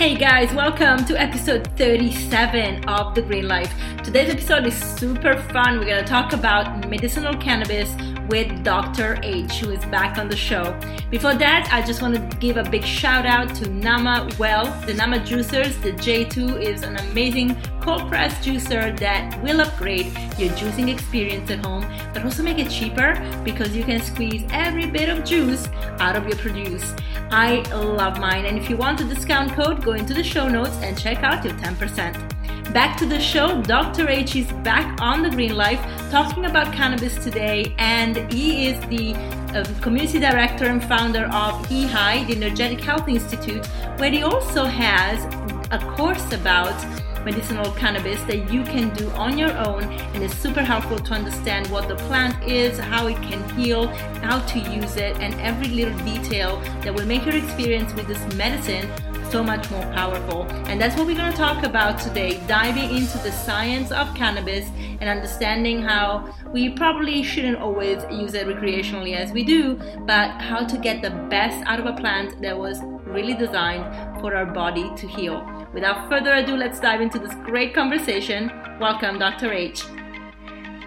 Hey guys, welcome to episode 37 of The Green Life. Today's episode is super fun. We're going to talk about medicinal cannabis with Dr. H, who is back on the show. Before that, I just want to give a big shout out to Nama Well, the Nama Juicers. The J2 is an amazing cold press juicer that will upgrade your juicing experience at home, but also make it cheaper because you can squeeze every bit of juice out of your produce. I love mine, and if you want a discount code, go into the show notes and check out your 10%. Back to the show, Dr. H is back on the Green Life talking about cannabis today, and he is the uh, community director and founder of EHI, the Energetic Health Institute, where he also has a course about medicinal cannabis that you can do on your own and it's super helpful to understand what the plant is, how it can heal, how to use it, and every little detail that will make your experience with this medicine so much more powerful. And that's what we're going to talk about today, diving into the science of cannabis and understanding how we probably shouldn't always use it recreationally as we do, but how to get the best out of a plant that was really designed for our body to heal. Without further ado, let's dive into this great conversation. Welcome, Dr. H.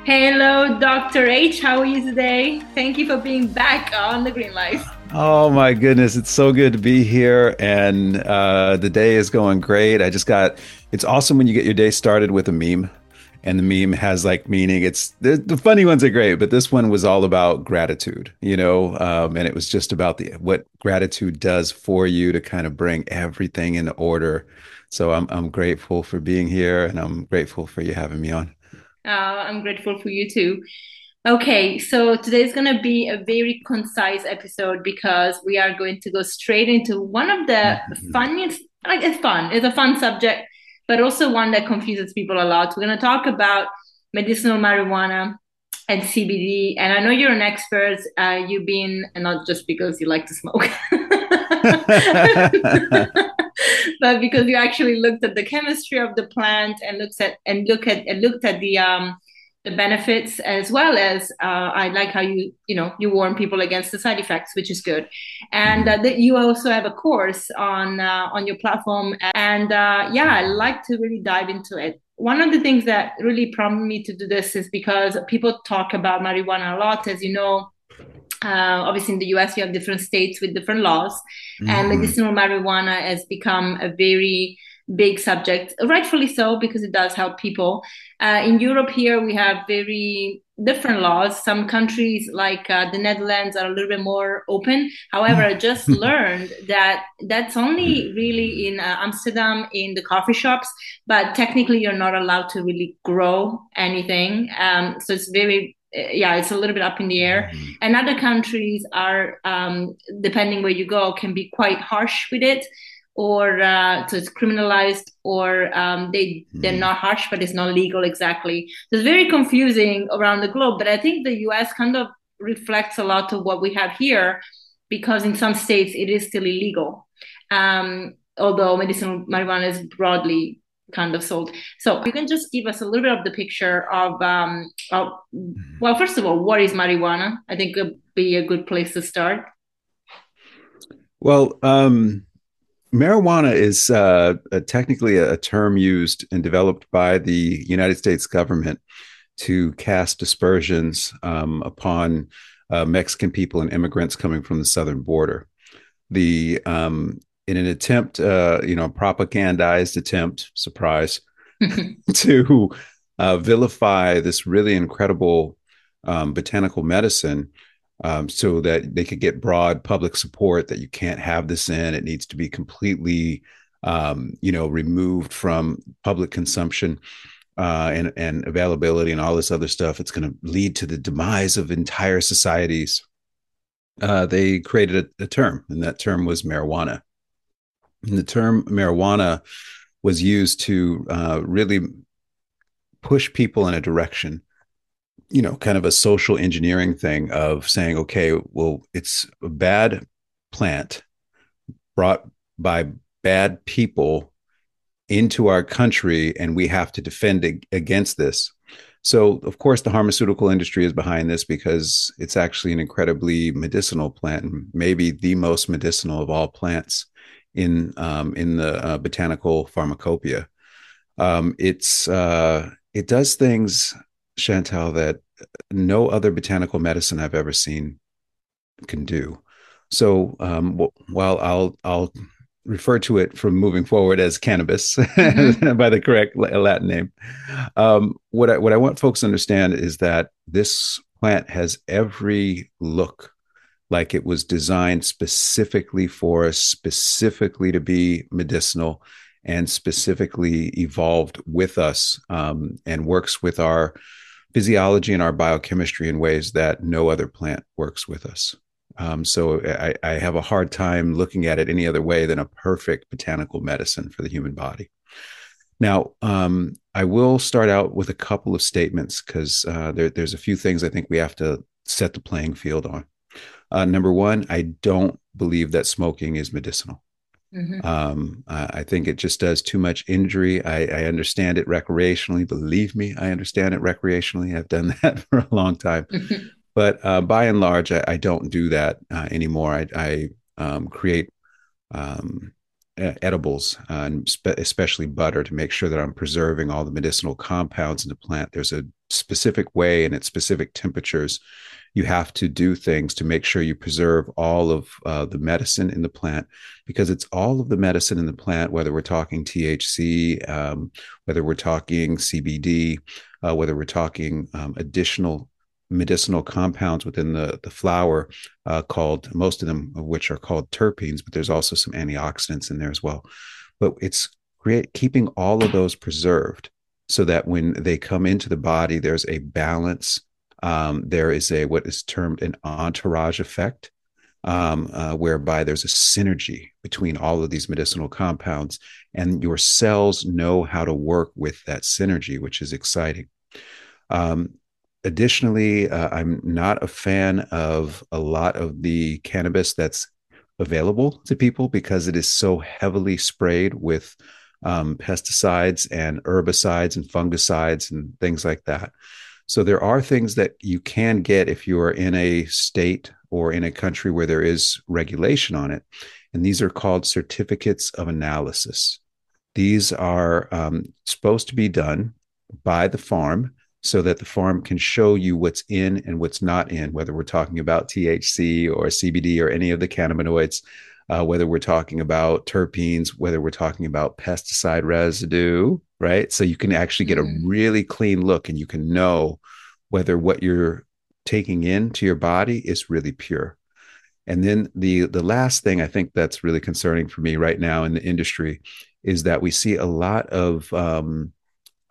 Hello, Dr. H. How are you today? Thank you for being back on the Green Life. Oh my goodness, it's so good to be here, and uh, the day is going great. I just got. It's awesome when you get your day started with a meme, and the meme has like meaning. It's the, the funny ones are great, but this one was all about gratitude, you know, um, and it was just about the what gratitude does for you to kind of bring everything in order. So I'm I'm grateful for being here, and I'm grateful for you having me on. Uh, I'm grateful for you too. Okay, so today's going to be a very concise episode because we are going to go straight into one of the mm-hmm. funniest, like it's fun, it's a fun subject, but also one that confuses people a lot. We're going to talk about medicinal marijuana and CBD. And I know you're an expert. Uh, you've been, and not just because you like to smoke, but because you actually looked at the chemistry of the plant and looks at and look at and looked at the um, the benefits as well as uh, I like how you you know you warn people against the side effects, which is good, and uh, that you also have a course on uh, on your platform, and uh, yeah, I like to really dive into it. One of the things that really prompted me to do this is because people talk about marijuana a lot, as you know. Uh, obviously, in the US, you have different states with different laws, mm-hmm. and medicinal marijuana has become a very big subject, rightfully so, because it does help people. Uh, in Europe, here we have very different laws. Some countries, like uh, the Netherlands, are a little bit more open. However, I just learned that that's only really in uh, Amsterdam in the coffee shops, but technically, you're not allowed to really grow anything. Um, so it's very yeah, it's a little bit up in the air. Mm-hmm. And other countries are, um, depending where you go, can be quite harsh with it or uh, so it's criminalized or um, they they're mm. not harsh but it's not legal exactly so it's very confusing around the globe but i think the us kind of reflects a lot of what we have here because in some states it is still illegal um, although medicinal marijuana is broadly kind of sold so you can just give us a little bit of the picture of, um, of mm. well first of all what is marijuana i think it would be a good place to start well um Marijuana is uh, a, technically a term used and developed by the United States government to cast aspersions um, upon uh, Mexican people and immigrants coming from the southern border. The um, in an attempt, uh, you know, propagandized attempt, surprise, to uh, vilify this really incredible um, botanical medicine um, so that they could get broad public support that you can't have this in. It needs to be completely, um, you know, removed from public consumption uh, and, and availability and all this other stuff. It's going to lead to the demise of entire societies. Uh, they created a, a term, and that term was marijuana. The term marijuana was used to uh, really push people in a direction you know, kind of a social engineering thing of saying, okay, well, it's a bad plant brought by bad people into our country, and we have to defend against this. So, of course, the pharmaceutical industry is behind this because it's actually an incredibly medicinal plant, maybe the most medicinal of all plants in um, in the uh, botanical pharmacopoeia. Um, it's uh, it does things, Chantal, that no other botanical medicine I've ever seen can do. So um, while I'll I'll refer to it from moving forward as cannabis mm-hmm. by the correct Latin name. Um, what I, what I want folks to understand is that this plant has every look like it was designed specifically for us, specifically to be medicinal, and specifically evolved with us um, and works with our physiology and our biochemistry in ways that no other plant works with us. Um, so I, I, have a hard time looking at it any other way than a perfect botanical medicine for the human body. Now, um, I will start out with a couple of statements because uh, there, there's a few things I think we have to set the playing field on. Uh, number one, I don't believe that smoking is medicinal. Mm-hmm. Um, I think it just does too much injury. I, I, understand it recreationally. Believe me, I understand it recreationally. I've done that for a long time. Mm-hmm. But uh, by and large, I, I don't do that uh, anymore. I, I um, create um, edibles, uh, and spe- especially butter, to make sure that I'm preserving all the medicinal compounds in the plant. There's a specific way and at specific temperatures you have to do things to make sure you preserve all of uh, the medicine in the plant because it's all of the medicine in the plant, whether we're talking THC, um, whether we're talking CBD, uh, whether we're talking um, additional medicinal compounds within the, the flower uh, called most of them of which are called terpenes but there's also some antioxidants in there as well. But it's create keeping all of those preserved so that when they come into the body there's a balance um, there is a what is termed an entourage effect um, uh, whereby there's a synergy between all of these medicinal compounds and your cells know how to work with that synergy which is exciting um, additionally, uh, I'm not a fan of a lot of the cannabis that's available to people because it is so heavily sprayed with um, pesticides and herbicides and fungicides and things like that. So there are things that you can get if you are in a state or in a country where there is regulation on it. And these are called certificates of analysis. These are um, supposed to be done by the farm so that the farm can show you what's in and what's not in, whether we're talking about THC or CBD or any of the cannabinoids, uh, whether we're talking about terpenes, whether we're talking about pesticide residue, right? So you can actually get a mm-hmm. really clean look and you can know whether what you're taking into your body is really pure. And then the the last thing I think that's really concerning for me right now in the industry is that we see a lot of um,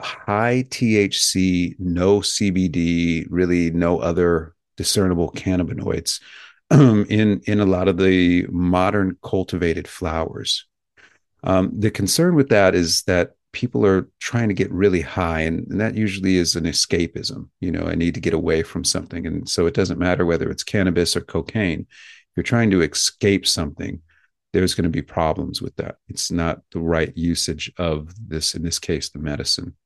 high THC, no CBD, really no other discernible cannabinoids in in a lot of the modern cultivated flowers. Um, the concern with that is that people are trying to get really high, and, and that usually is an escapism. You know, I need to get away from something, and so it doesn't matter whether it's cannabis or cocaine. If you're trying to escape something, there's going to be problems with that. It's not the right usage of this, in this case, the medicine.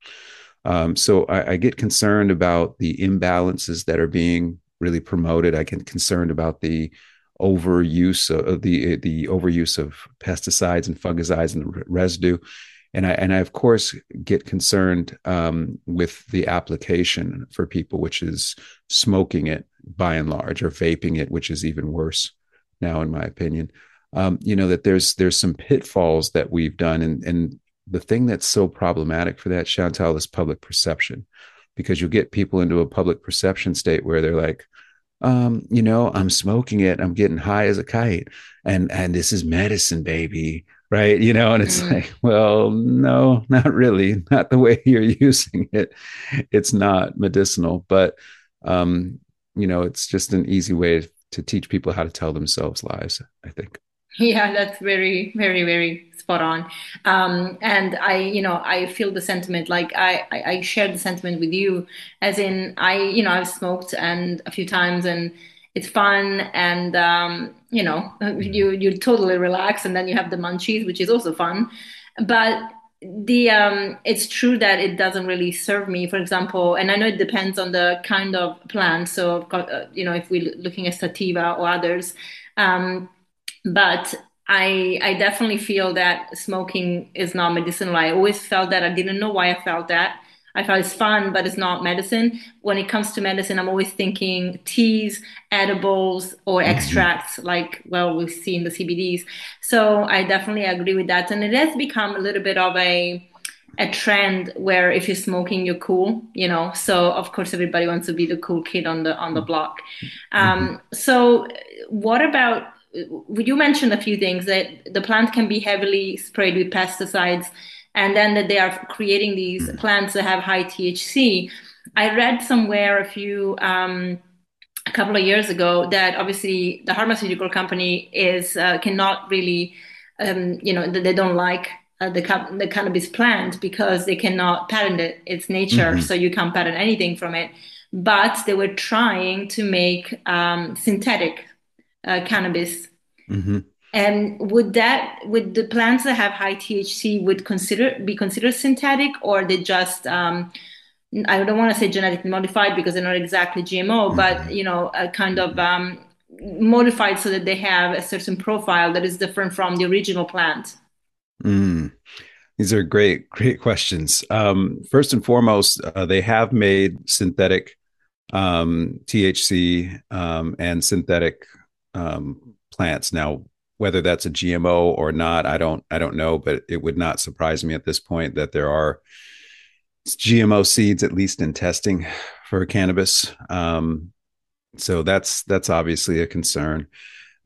Um, so I, I, get concerned about the imbalances that are being really promoted. I get concerned about the overuse of the the overuse of pesticides and fungicides and residue, and I and I of course get concerned um, with the application for people, which is smoking it by and large, or vaping it, which is even worse now, in my opinion. Um, you know that there's there's some pitfalls that we've done. And and the thing that's so problematic for that chantal is public perception because you get people into a public perception state where they're like um, you know i'm smoking it. I'm getting high as a kite. And and this is medicine baby. Right? You know and it's mm. like well no not really. Not the way you're using it. It's not medicinal. But um you know it's just an easy way to teach people how to tell themselves lies i think Yeah, that's very, very, very spot on. Um, and I, you know, I feel the sentiment. Like I, I, I share the sentiment with you, as in I, you know, I've smoked and a few times, and it's fun, and um, you know, you you totally relax, and then you have the munchies, which is also fun. But the um, it's true that it doesn't really serve me. For example, and I know it depends on the kind of plant. So, uh, you know, if we're looking at sativa or others. Um, but I I definitely feel that smoking is not medicinal. I always felt that. I didn't know why I felt that. I felt it's fun, but it's not medicine. When it comes to medicine, I'm always thinking teas, edibles, or Mm-hmm. extracts, like well, we see in the CBDs. So I definitely agree with that. And it has become a little bit of a a trend where if you're smoking, you're cool, you know. So of course, everybody wants to be the cool kid on the on the block. Mm-hmm. Um, so what about? You mentioned a few things that the plant can be heavily sprayed with pesticides, and then that they are creating these plants that have high THC. I read somewhere a few um, a couple of years ago that obviously the pharmaceutical company is uh, cannot really, um, you know, they don't like uh, the the cannabis plant because they cannot patent it, its nature, Mm-hmm. so you can't patent anything from it. But they were trying to make um, synthetic uh, cannabis. Mm-hmm. And would that would the plants that have high THC would consider be considered synthetic, or they just um, I don't want to say genetically modified because they're not exactly GMO, but you know, a kind of um, modified so that they have a certain profile that is different from the original plant. Mm. These are great, great questions. Um, first and foremost, uh, they have made synthetic um, THC um, and synthetic um, plants. Now, whether that's a GMO or not, I don't, I don't know, but it would not surprise me at this point that there are GMO seeds, at least in testing for cannabis. Um, so that's that's obviously a concern.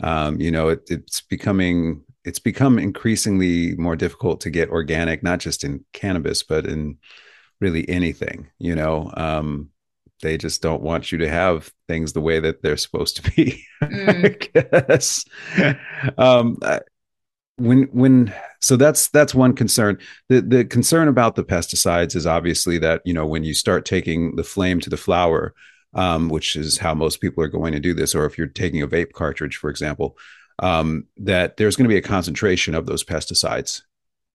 Um, you know, it, it's becoming it's become increasingly more difficult to get organic, not just in cannabis, but in really anything. You know, um, they just don't want you to have things the way that they're supposed to be. Mm. I guess. Um, when when so that's that's one concern. The the concern about the pesticides is obviously that you know when you start taking the flame to the flower, um, which is how most people are going to do this, or if you're taking a vape cartridge, for example, um, that there's going to be a concentration of those pesticides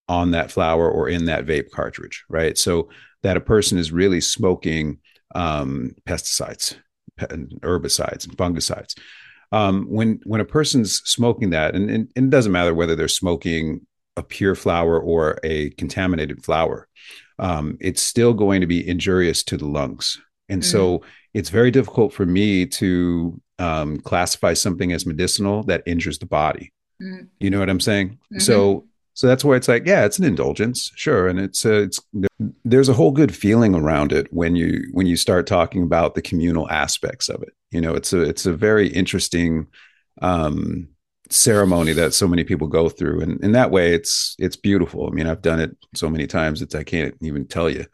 on that flower or in that vape cartridge, right? So that a person is really smoking um, pesticides, herbicides, and fungicides. Um, when when a person's smoking that, and, and, and, it doesn't matter whether they're smoking a pure flower or a contaminated flower, um, it's still going to be injurious to the lungs. And mm. so it's very difficult for me to um, classify something as medicinal that injures the body. Mm. You know what I'm saying? Mm-hmm. So so that's where it's like, yeah, it's an indulgence, sure, and it's a, it's there's a whole good feeling around it when you when you start talking about the communal aspects of it. You know, it's a it's a very interesting um, ceremony that so many people go through, and in that way, it's it's beautiful. I mean, I've done it so many times that I can't even tell you.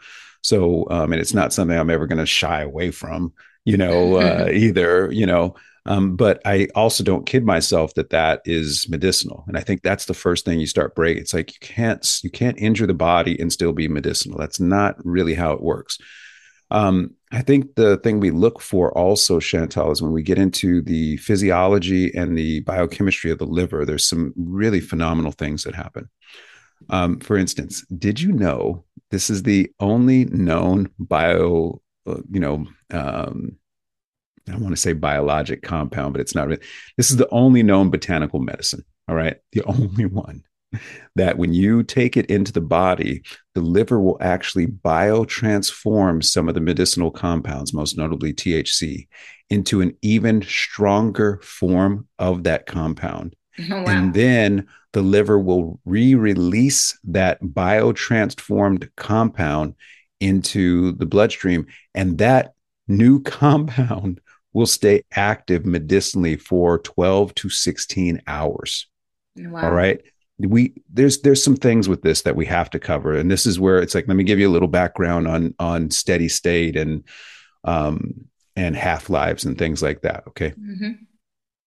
So, um, and it's not something I'm ever going to shy away from, you know, uh, either, you know. Um, but I also don't kid myself that that is medicinal, and I think that's the first thing you start break. It's like you can't you can't injure the body and still be medicinal. That's not really how it works. Um, I think the thing we look for also, Chantal, is when we get into the physiology and the biochemistry of the liver. There's some really phenomenal things that happen. Um, for instance, did you know this is the only known bio, uh, you know, um, I don't want to say biologic compound, but it's not. This is the only known botanical medicine. All right. The only one that when you take it into the body, the liver will actually biotransform some of the medicinal compounds, most notably THC, into an even stronger form of that compound. Oh, wow. And then the liver will re release that biotransformed compound into the bloodstream. And that new compound will stay active medicinally for 12 to 16 hours. Wow. All right. We there's there's some things with this that we have to cover. And this is where it's like, let me give you a little background on on steady state and um and half-lives and things like that. Okay. Mm-hmm.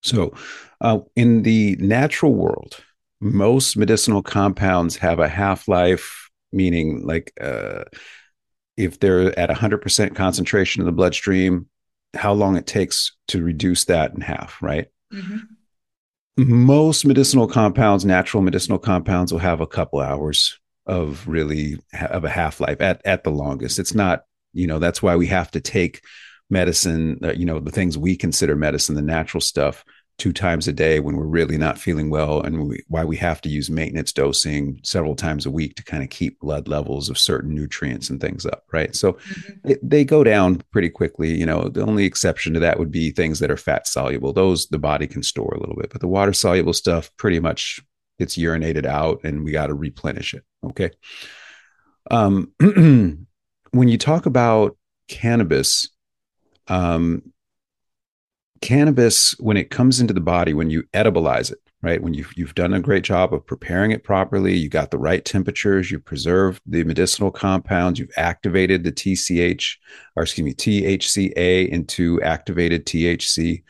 So uh, in the natural world, most medicinal compounds have a half-life, meaning like uh if they're at 100% concentration in the bloodstream, how long it takes to reduce that in half, right? Mm-hmm. Most medicinal compounds, natural medicinal compounds, will have a couple hours of really of a half life at at the longest. It's not, you know, that's why we have to take medicine, uh, you know, the things we consider medicine, the natural stuff, two times a day when we're really not feeling well and we, why we have to use maintenance dosing several times a week to kind of keep blood levels of certain nutrients and things up right? So mm-hmm. it, they go down pretty quickly you know the only exception to that would be things that are fat soluble. Those the body can store a little bit but the water soluble stuff pretty much it's urinated out and we got to replenish it okay? Um when you talk about cannabis um cannabis, when it comes into the body, when you edibilize it, right? When you've, you've done a great job of preparing it properly, you got the right temperatures, you've preserved the medicinal compounds, you've activated the TCH, or excuse me, THCA into activated THC.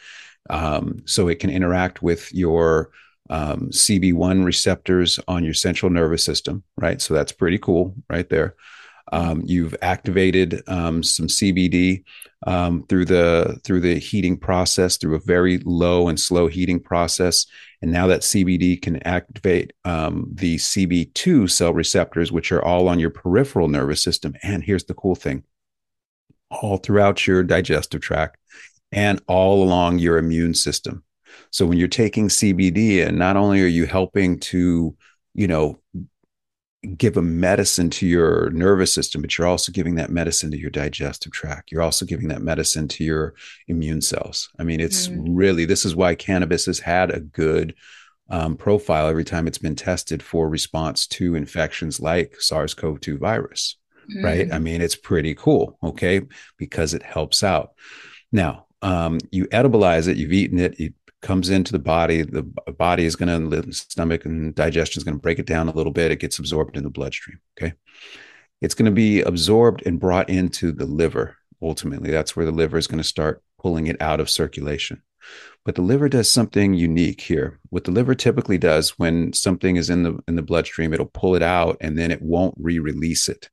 Um, so it can interact with your um, CB1 receptors on your central nervous system, right? So that's pretty cool right there. Um, you've activated um, some CBD um, through the through the heating process, through a very low and slow heating process, and now that CBD can activate um, the CB2 cell receptors, which are all on your peripheral nervous system. And here's the cool thing: all throughout your digestive tract and all along your immune system. So when you're taking CBD, and not only are you helping to you know give a medicine to your nervous system, but you're also giving that medicine to your digestive tract. You're also giving that medicine to your immune cells. I mean, it's mm. really, this is why cannabis has had a good um, profile every time it's been tested for response to infections like SARS CoV 2 virus, mm. right? I mm. mean, it's pretty cool, okay, because it helps out. Now, um, you edibilize it, you've eaten it, you comes into the body, the body is going to, the stomach and digestion is going to break it down a little bit. It gets absorbed in the bloodstream. Okay. It's going to be absorbed and brought into the liver. Ultimately, that's where the liver is going to start pulling it out of circulation. But the liver does something unique here. What the liver typically does when something is in the in the bloodstream, it'll pull it out and then it won't re-release it.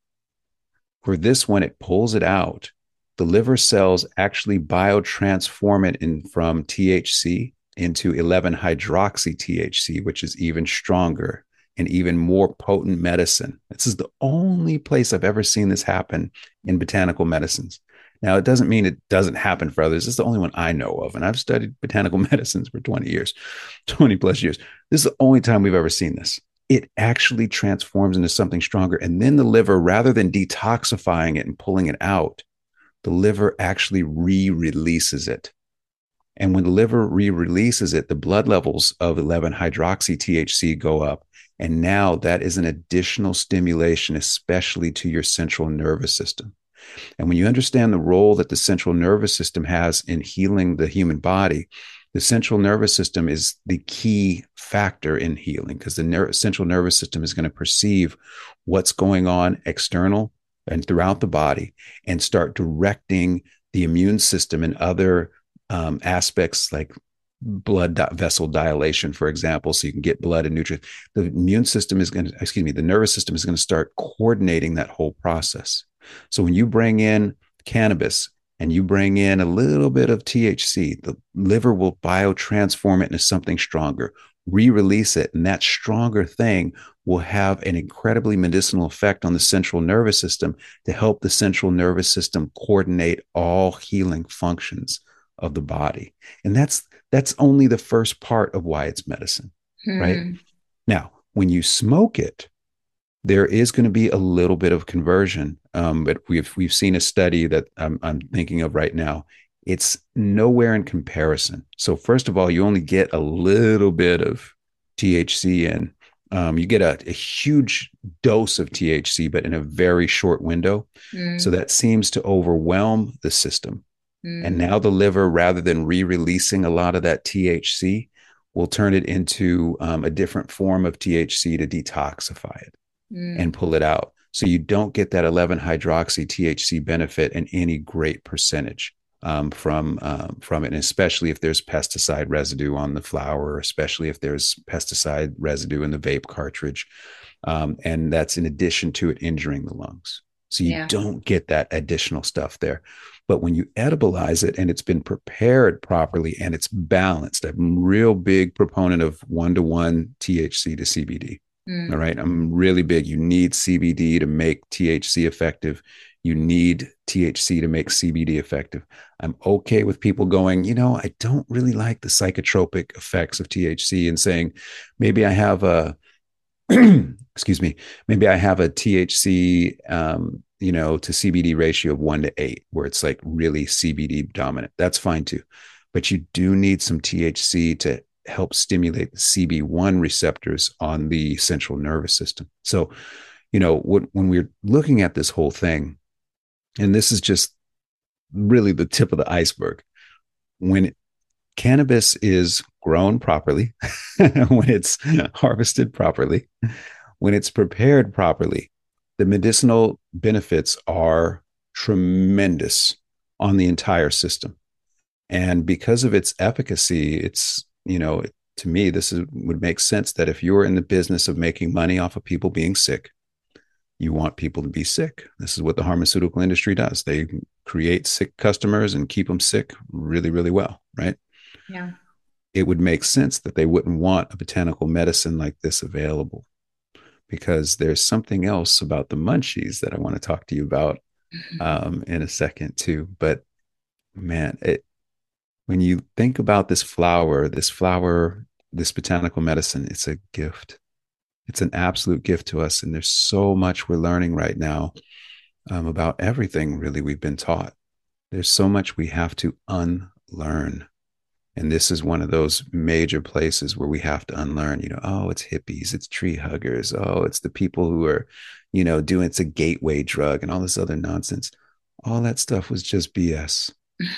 For this one, it pulls it out. The liver cells actually biotransform it in from THC into 11 hydroxy THC, which is even stronger and even more potent medicine. This is the only place I've ever seen this happen in botanical medicines. Now, it doesn't mean it doesn't happen for others. It's the only one I know of. And I've studied botanical medicines for 20 years, 20 plus years. This is the only time we've ever seen this. It actually transforms into something stronger. And then the liver, rather than detoxifying it and pulling it out, the liver actually re releases it. And when the liver re releases it, the blood levels of 11 hydroxy THC go up. And now that is an additional stimulation, especially to your central nervous system. And when you understand the role that the central nervous system has in healing the human body, the central nervous system is the key factor in healing because the ner- central nervous system is going to perceive what's going on external and throughout the body and start directing the immune system and other um, aspects like blood vessel dilation, for example, so you can get blood and nutrients. The immune system is going to, excuse me, the nervous system is going to start coordinating that whole process. So when you bring in cannabis and you bring in a little bit of THC, the liver will biotransform it into something stronger, re release it. And that stronger thing will have an incredibly medicinal effect on the central nervous system to help the central nervous system coordinate all healing functions of the body. And that's that's only the first part of why it's medicine, hmm. right? Now, when you smoke it, there is going to be a little bit of conversion. Um, but we've we've seen a study that I'm, I'm thinking of right now. It's nowhere in comparison. So first of all, you only get a little bit of THC in. Um, you get a, a, huge dose of THC, but in a very short window. Mm. So that seems to overwhelm the system. Mm. And now the liver, rather than re releasing a lot of that THC, will turn it into um, a different form of THC to detoxify it mm. and pull it out. So you don't get that 11 hydroxy THC benefit in any great percentage um, from um, from it, and especially if there's pesticide residue on the flower, especially if there's pesticide residue in the vape cartridge, um, and that's in addition to it injuring the lungs. So you yeah. don't get that additional stuff there. But when you edibilize it and it's been prepared properly and it's balanced, I'm a real big proponent of one to one THC to CBD. Mm. All right. I'm really big. You need CBD to make THC effective. You need THC to make CBD effective. I'm okay with people going, you know, I don't really like the psychotropic effects of THC and saying, maybe I have a, excuse me, maybe I have a THC, um, you know, to CBD ratio of one to eight, where it's like really CBD dominant. That's fine too. But you do need some THC to help stimulate the CB1 receptors on the central nervous system. So, you know, when, when we're looking at this whole thing, and this is just really the tip of the iceberg, when cannabis is grown properly, when it's harvested properly, when it's prepared properly, the medicinal benefits are tremendous on the entire system. And because of its efficacy, it's, you know, to me, this is, would make sense that if you're in the business of making money off of people being sick, you want people to be sick. This is what the pharmaceutical industry does. They create sick customers and keep them sick really, really well, right? Yeah. It would make sense that they wouldn't want a botanical medicine like this available because there's something else about the munchies that I want to talk to you about mm-hmm. um, in a second too. But man, it when you think about this flower, this flower, this botanical medicine, it's a gift. It's an absolute gift to us, and there's so much we're learning right now um, about everything. Really, we've been taught. There's so much we have to unlearn. And this is one of those major places where we have to unlearn, you know, oh, it's hippies, it's tree huggers, oh, it's the people who are, you know, doing it's a gateway drug and all this other nonsense. All that stuff was just BS.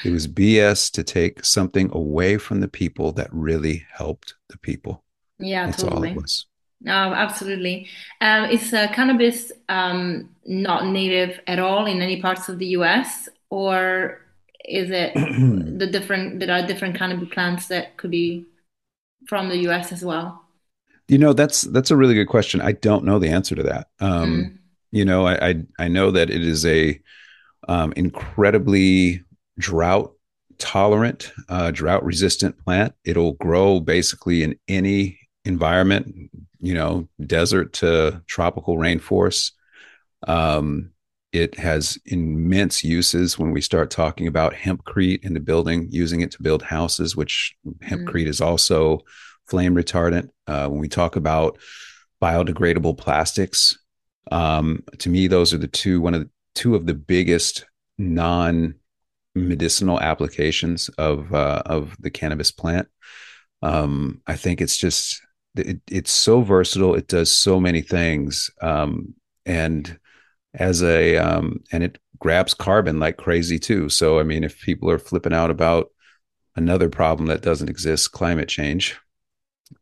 It was BS to take something away from the people that really helped the people. Yeah, That's totally. all it was. No, absolutely. Um, is uh, cannabis um, not native at all in any parts of the U.S. or is it the different there are different cannabis plants that could be from the US as well? You know, that's that's a really good question. I don't know the answer to that. Um, mm. You know, I, I, I know that it is a um, incredibly drought tolerant, uh, drought resistant plant. It'll grow basically in any environment. You know, desert to tropical rainforest. Um, it has immense uses when we start talking about hempcrete in the building, using it to build houses, which hempcrete mm-hmm. is also flame retardant. Uh, when we talk about biodegradable plastics, um, to me, those are the two one of the two of the biggest non medicinal applications of uh, of the cannabis plant. Um, I think it's just it, it's so versatile. It does so many things, um, and as a um, and it grabs carbon like crazy too. So I mean, if people are flipping out about another problem that doesn't exist, climate change.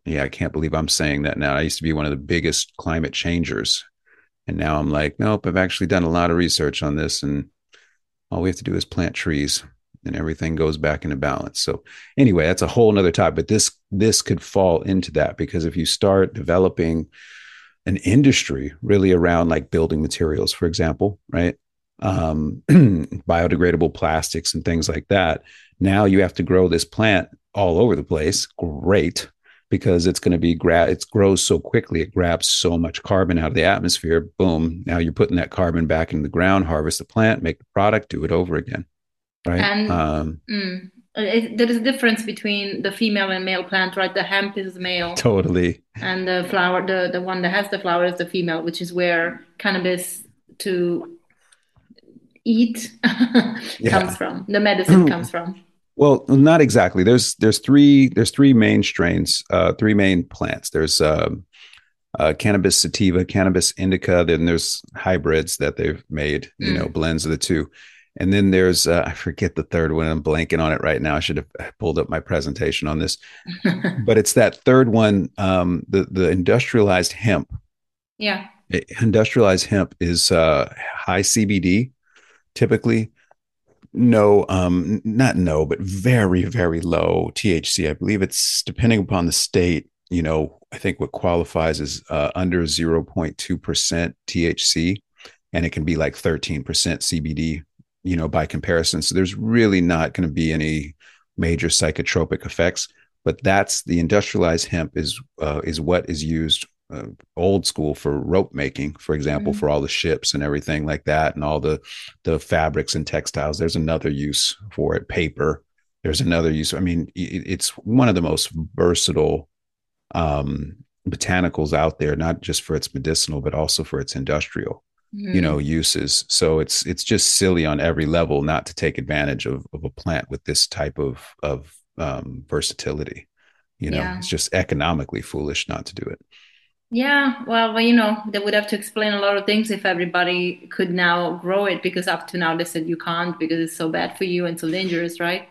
Yeah, I can't believe I'm saying that now. I used to be one of the biggest climate changers. And now I'm like, nope, I've actually done a lot of research on this. And all we have to do is plant trees and everything goes back into balance. So anyway, that's a whole nother topic. But this this could fall into that because if you start developing an industry really around like building materials, for example, right? Um, biodegradable plastics and things like that. Now you have to grow this plant all over the place. Great, because it's going to be gra- it grows so quickly, it grabs so much carbon out of the atmosphere. Boom! Now you're putting that carbon back in the ground, harvest the plant, make the product, do it over again, right? And um, mm, it, there is a difference between the female and male plant, right? The hemp is male, totally, and the flower, the the one that has the flower is the female, which is where cannabis to eat comes from. The medicine comes from. Well, not exactly. There's there's three there's three main strains, uh, three main plants. There's uh, uh, cannabis sativa, cannabis indica. Then there's hybrids that they've made, you mm. know, blends of the two. And then there's uh, I forget the third one. I'm blanking on it right now. I should have pulled up my presentation on this, but it's that third one, um, the the industrialized hemp. Yeah, industrialized hemp is uh, high CBD, typically. No, um, not no, but very very low THC. I believe it's depending upon the state. You know, I think what qualifies is uh, under 0.2 percent THC, and it can be like 13 percent CBD you know, by comparison. So there's really not going to be any major psychotropic effects. But that's the industrialized hemp is uh, is what is used uh, old school for rope making, for example, mm-hmm. for all the ships and everything like that, and all the the fabrics and textiles. There's another use for it. Paper. There's another use. I mean, it, it's one of the most versatile um, botanicals out there, not just for its medicinal, but also for its industrial, mm. you know, mm. uses. So it's it's just silly on every level not to take advantage of, of a plant with this type of of um, versatility. You know, yeah. it's just economically foolish not to do it. Yeah, well, well, you know, they would have to explain a lot of things if everybody could now grow it because up to now they said you can't because it's so bad for you and so dangerous, right?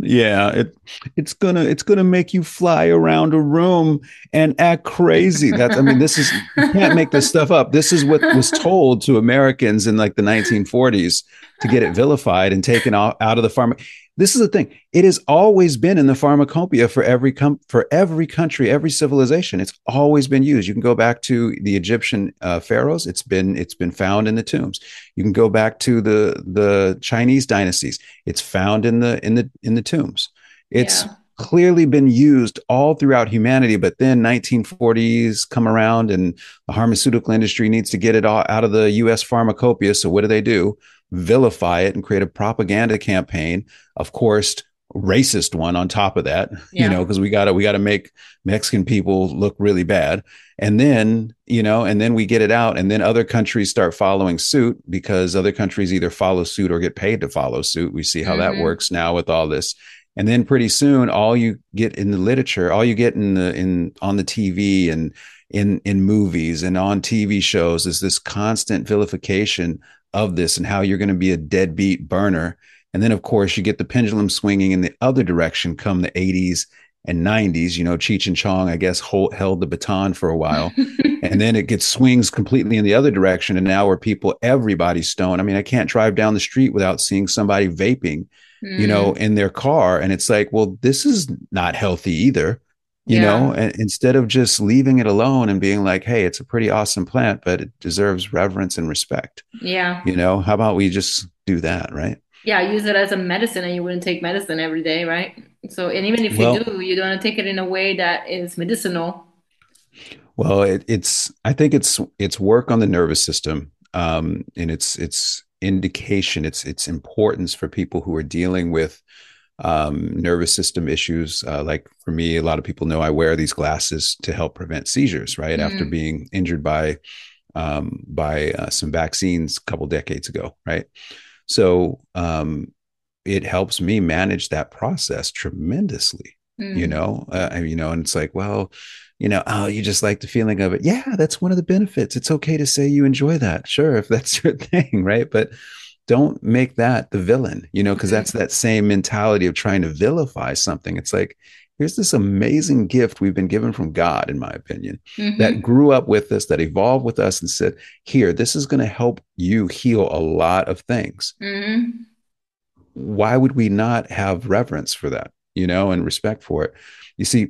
Yeah, it it's gonna it's gonna make you fly around a room and act crazy. That's I mean, this is you can't make this stuff up. This is what was told to Americans in like the 1940s to get it vilified and taken out, out of the farm this is the thing. It has always been in the pharmacopoeia for every com- for every country every civilization. It's always been used. You can go back to the egyptian uh, pharaohs. It's been it's been found in the tombs. You can go back to the the chinese dynasties. It's found in the in the in the tombs. It's yeah. Clearly been used all throughout humanity but then 1940s come around and the pharmaceutical industry needs to get it all out of the us pharmacopoeia so what do they do vilify it and create a propaganda campaign. Of course, racist one on top of that, yeah. you know, because we got to we got to make Mexican people look really bad. And then, you know, and then we get it out and then other countries start following suit because other countries either follow suit or get paid to follow suit. We see how mm-hmm. that works now with all this. And then pretty soon all you get in the literature, all you get in the in on the TV and in in movies and on TV shows is this constant vilification of this and how you're going to be a deadbeat burner. And then, of course, you get the pendulum swinging in the other direction come the 80s and 90s. You know, Cheech and Chong, I guess, hold, held the baton for a while. and then it gets swings completely in the other direction. And now, where people, everybody's stoned. I mean, I can't drive down the street without seeing somebody vaping, mm. you know, mm. in their car. And it's like, well, this is not healthy either you yeah. know and instead of just leaving it alone and being like hey it's a pretty awesome plant but it deserves reverence and respect yeah you know how about we just do that right yeah use it as a medicine and you wouldn't take medicine every day right so and even if well, you do you don't want to take it in a way that is medicinal well it, it's i think it's it's work on the nervous system um and it's it's indication it's its importance for people who are dealing with um, nervous system issues. Uh, like for me, a lot of people know I wear these glasses to help prevent seizures. Right mm. after being injured by um, by uh, some vaccines a couple decades ago. Right, so um, it helps me manage that process tremendously. Mm. You know, uh, you know, and it's like, well, you know, oh, you just like the feeling of it. Yeah, that's one of the benefits. It's okay to say you enjoy that. Sure, if that's your thing, right? But don't make that the villain, you know, because that's that same mentality of trying to vilify something. It's like, here's this amazing gift we've been given from God, in my opinion, mm-hmm. that grew up with us, that evolved with us, and said, Here, this is going to help you heal a lot of things. Mm-hmm. Why would we not have reverence for that, you know, and respect for it? You see,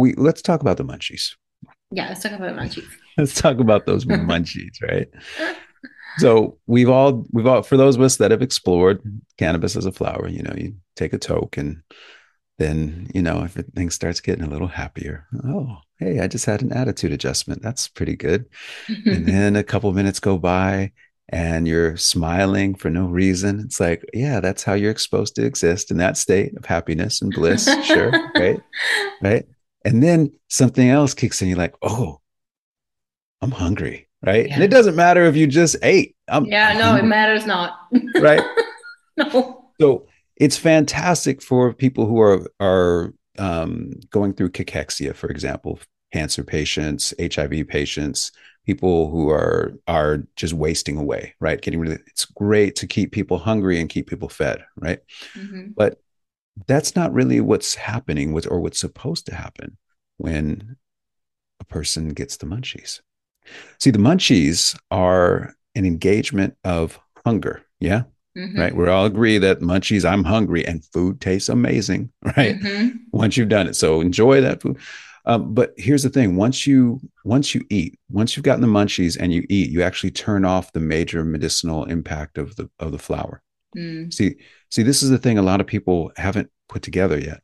we let's talk about the munchies. Yeah, let's talk about munchies. let's talk about those munchies, right? so we've all we've all for those of us that have explored cannabis as a flower you know you take a toke and then you know everything starts getting a little happier. Oh hey i just had an attitude adjustment. That's pretty good. And then a couple minutes go by and you're smiling for no reason. It's like yeah that's how you're supposed to exist in that state of happiness and bliss. Sure right? Right and then something else kicks in you're like oh i'm hungry right? Yeah. And it doesn't matter if you just ate. I'm, yeah, no, it matters not. right? no. So it's fantastic for people who are are um, going through cachexia, for example, cancer patients, HIV patients, people who are are just wasting away, right? Getting rid of. It's great to keep people hungry and keep people fed, right? Mm-hmm. But that's not really what's happening with or what's supposed to happen when a person gets the munchies. See, the munchies are an engagement of hunger. Yeah. Mm-hmm. Right. We all agree that munchies, I'm hungry and food tastes amazing. Right. Mm-hmm. Once you've done it. So enjoy that food. Um, but here's the thing: once you once you eat, once you've gotten the munchies and you eat, you actually turn off the major medicinal impact of the of the flower. Mm. See, see, this is the thing a lot of people haven't put together yet.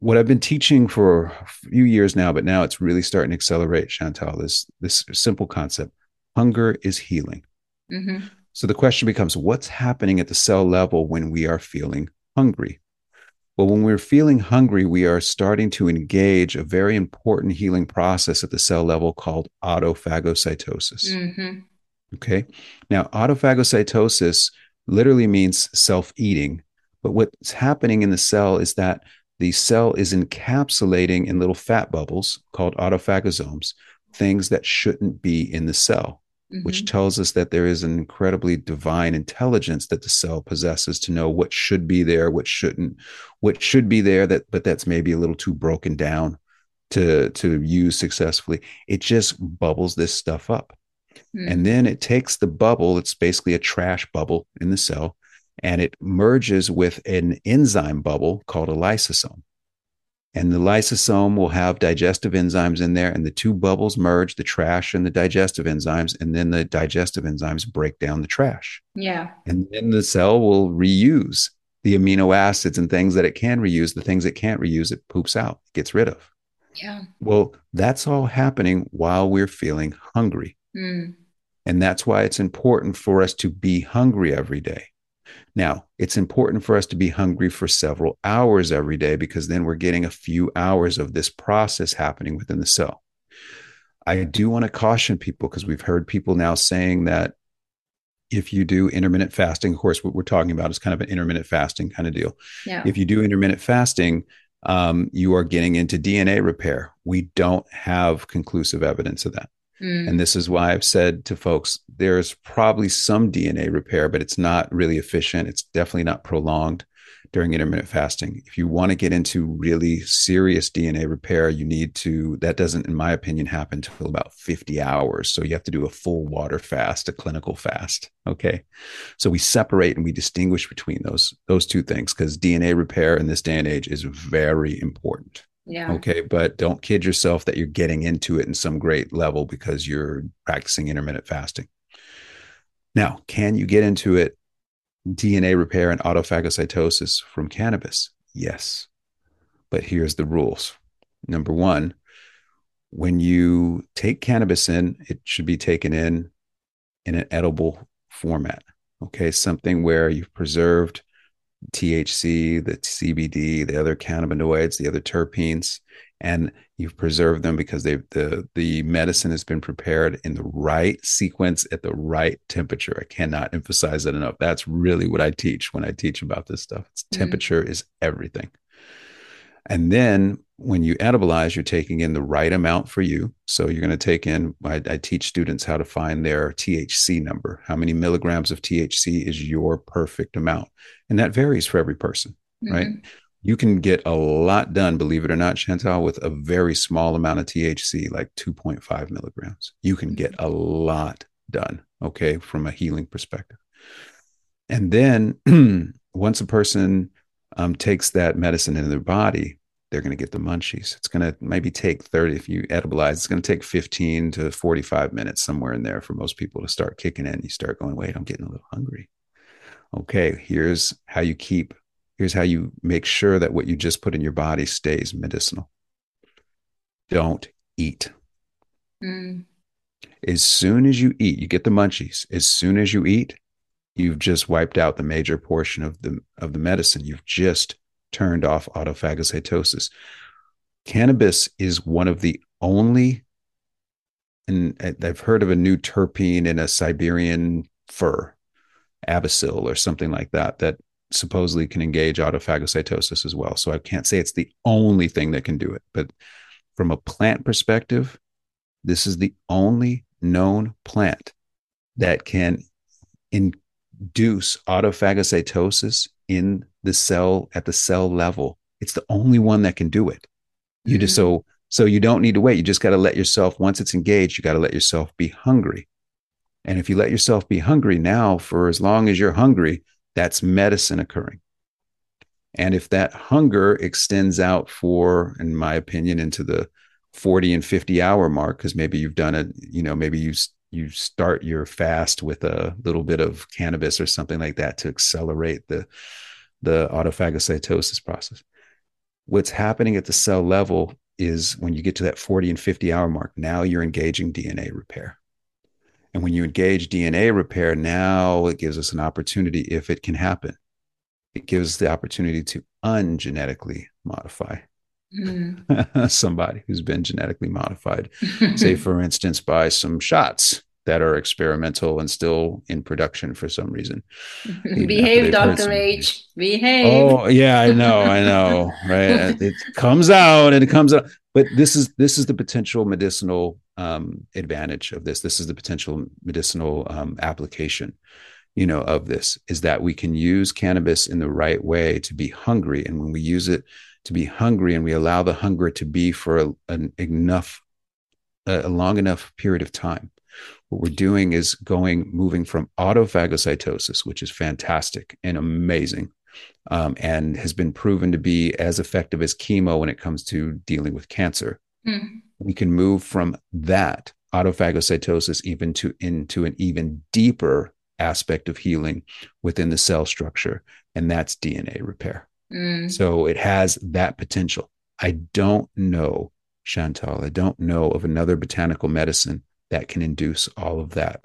what I've been teaching for a few years now, but now it's really starting to accelerate, Chantal, this, this simple concept hunger is healing. Mm-hmm. So the question becomes what's happening at the cell level when we are feeling hungry? Well, when we're feeling hungry, we are starting to engage a very important healing process at the cell level called autophagocytosis. Mm-hmm. Okay. Now, autophagocytosis literally means self eating. But what's happening in the cell is that the cell is encapsulating in little fat bubbles called autophagosomes things that shouldn't be in the cell mm-hmm. which tells us that there is an incredibly divine intelligence that the cell possesses to know what should be there, what shouldn't, what should be there that but that's maybe a little too broken down to to use successfully. It just bubbles this stuff up. Mm-hmm. And then it takes the bubble, it's basically a trash bubble in the cell, and it merges with an enzyme bubble called a lysosome. And the lysosome will have digestive enzymes in there and the two bubbles merge the trash and the digestive enzymes and then the digestive enzymes break down the trash. Yeah. And then the cell will reuse the amino acids and things that it can reuse the things it can't reuse it poops out gets rid of. Yeah. Well that's all happening while we're feeling hungry. Mm. And that's why it's important for us to be hungry every day now, it's important for us to be hungry for several hours every day because then we're getting a few hours of this process happening within the cell. I do want to caution people because we've heard people now saying that if you do intermittent fasting, of course, what we're talking about is kind of an intermittent fasting kind of deal. Yeah. If you do intermittent fasting, um, you are getting into DNA repair. We don't have conclusive evidence of that. Mm. And this is why I've said to folks there's probably some DNA repair, but it's not really efficient. It's definitely not prolonged during intermittent fasting. If you want to get into really serious DNA repair, you need to, that doesn't, in my opinion, happen until about 50 hours. So you have to do a full water fast, a clinical fast. Okay. So we separate and we distinguish between those, those two things because DNA repair in this day and age is very important. Yeah. Okay. But don't kid yourself that you're getting into it in some great level because you're practicing intermittent fasting. Now, can you get into it DNA repair and autophagocytosis from cannabis? Yes. But here's the rules. Number one, when you take cannabis in, it should be taken in in an edible format. Okay. Something where you've preserved THC, the CBD, the other cannabinoids, the other terpenes, and you've preserved them because they the the medicine has been prepared in the right sequence at the right temperature. I cannot emphasize that enough. That's really what I teach when I teach about this stuff. It's mm-hmm. temperature is everything. And then when you edibilize, you're taking in the right amount for you. So you're going to take in, I, I, teach students how to find their THC number. How many milligrams of THC is your perfect amount? And that varies for every person, mm-hmm. right? You can get a lot done, believe it or not, Chantal, with a very small amount of THC, like 2.5 milligrams. You can get a lot done, okay, from a healing perspective. And then once a person um, takes that medicine into their body, they're going to get the munchies. It's going to maybe take 30, if you edibilize, it's going to take 15 to 45 minutes somewhere in there for most people to start kicking in. You start going, wait, I'm getting a little hungry. Okay, here's how you keep, here's how you make sure that what you just put in your body stays medicinal. Don't eat. Mm. As soon as you eat, you get the munchies. As soon as you eat, you've just wiped out the major portion of the of the medicine. You've just turned off autophagocytosis. Cannabis is one of the only, and I've heard of a new terpene in a Siberian fir, abasil or something like that, that supposedly can engage autophagocytosis as well. So I can't say it's the only thing that can do it, but from a plant perspective, this is the only known plant that can induce autophagocytosis in the cell at the cell level. It's the only one that can do it. You mm-hmm. just so so you don't need to wait. You just got to let yourself once it's engaged, you got to let yourself be hungry. And if you let yourself be hungry now for as long as you're hungry, that's medicine occurring. And if that hunger extends out for, in my opinion, into the 40 and 50 hour mark, because maybe you've done it, you know, maybe you you start your fast with a little bit of cannabis or something like that to accelerate the the autophagocytosis process what's happening at the cell level is when you get to that 40 and 50 hour mark, now you're engaging DNA repair. And when you engage DNA repair, now it gives us an opportunity, if it can happen, it gives the opportunity to ungenetically modify mm. somebody who's been genetically modified, say, for instance, by some shots that are experimental and still in production for some reason. Behave, Dr. H. Behave. Oh, yeah, I know, I know. Right. it comes out and it comes out. But this is this is the potential medicinal um, advantage of this. This is the potential medicinal um, application, you know, of this is that we can use cannabis in the right way to be hungry, and when we use it to be hungry, and we allow the hunger to be for a, an enough, a long enough period of time, what we're doing is going moving from autophagocytosis, which is fantastic and amazing, um, and has been proven to be as effective as chemo when it comes to dealing with cancer. Mm. We can move from that autophagocytosis even to into an even deeper aspect of healing within the cell structure, and that's DNA repair. Mm. So it has that potential. I don't know, Chantal, I don't know of another botanical medicine that can induce all of that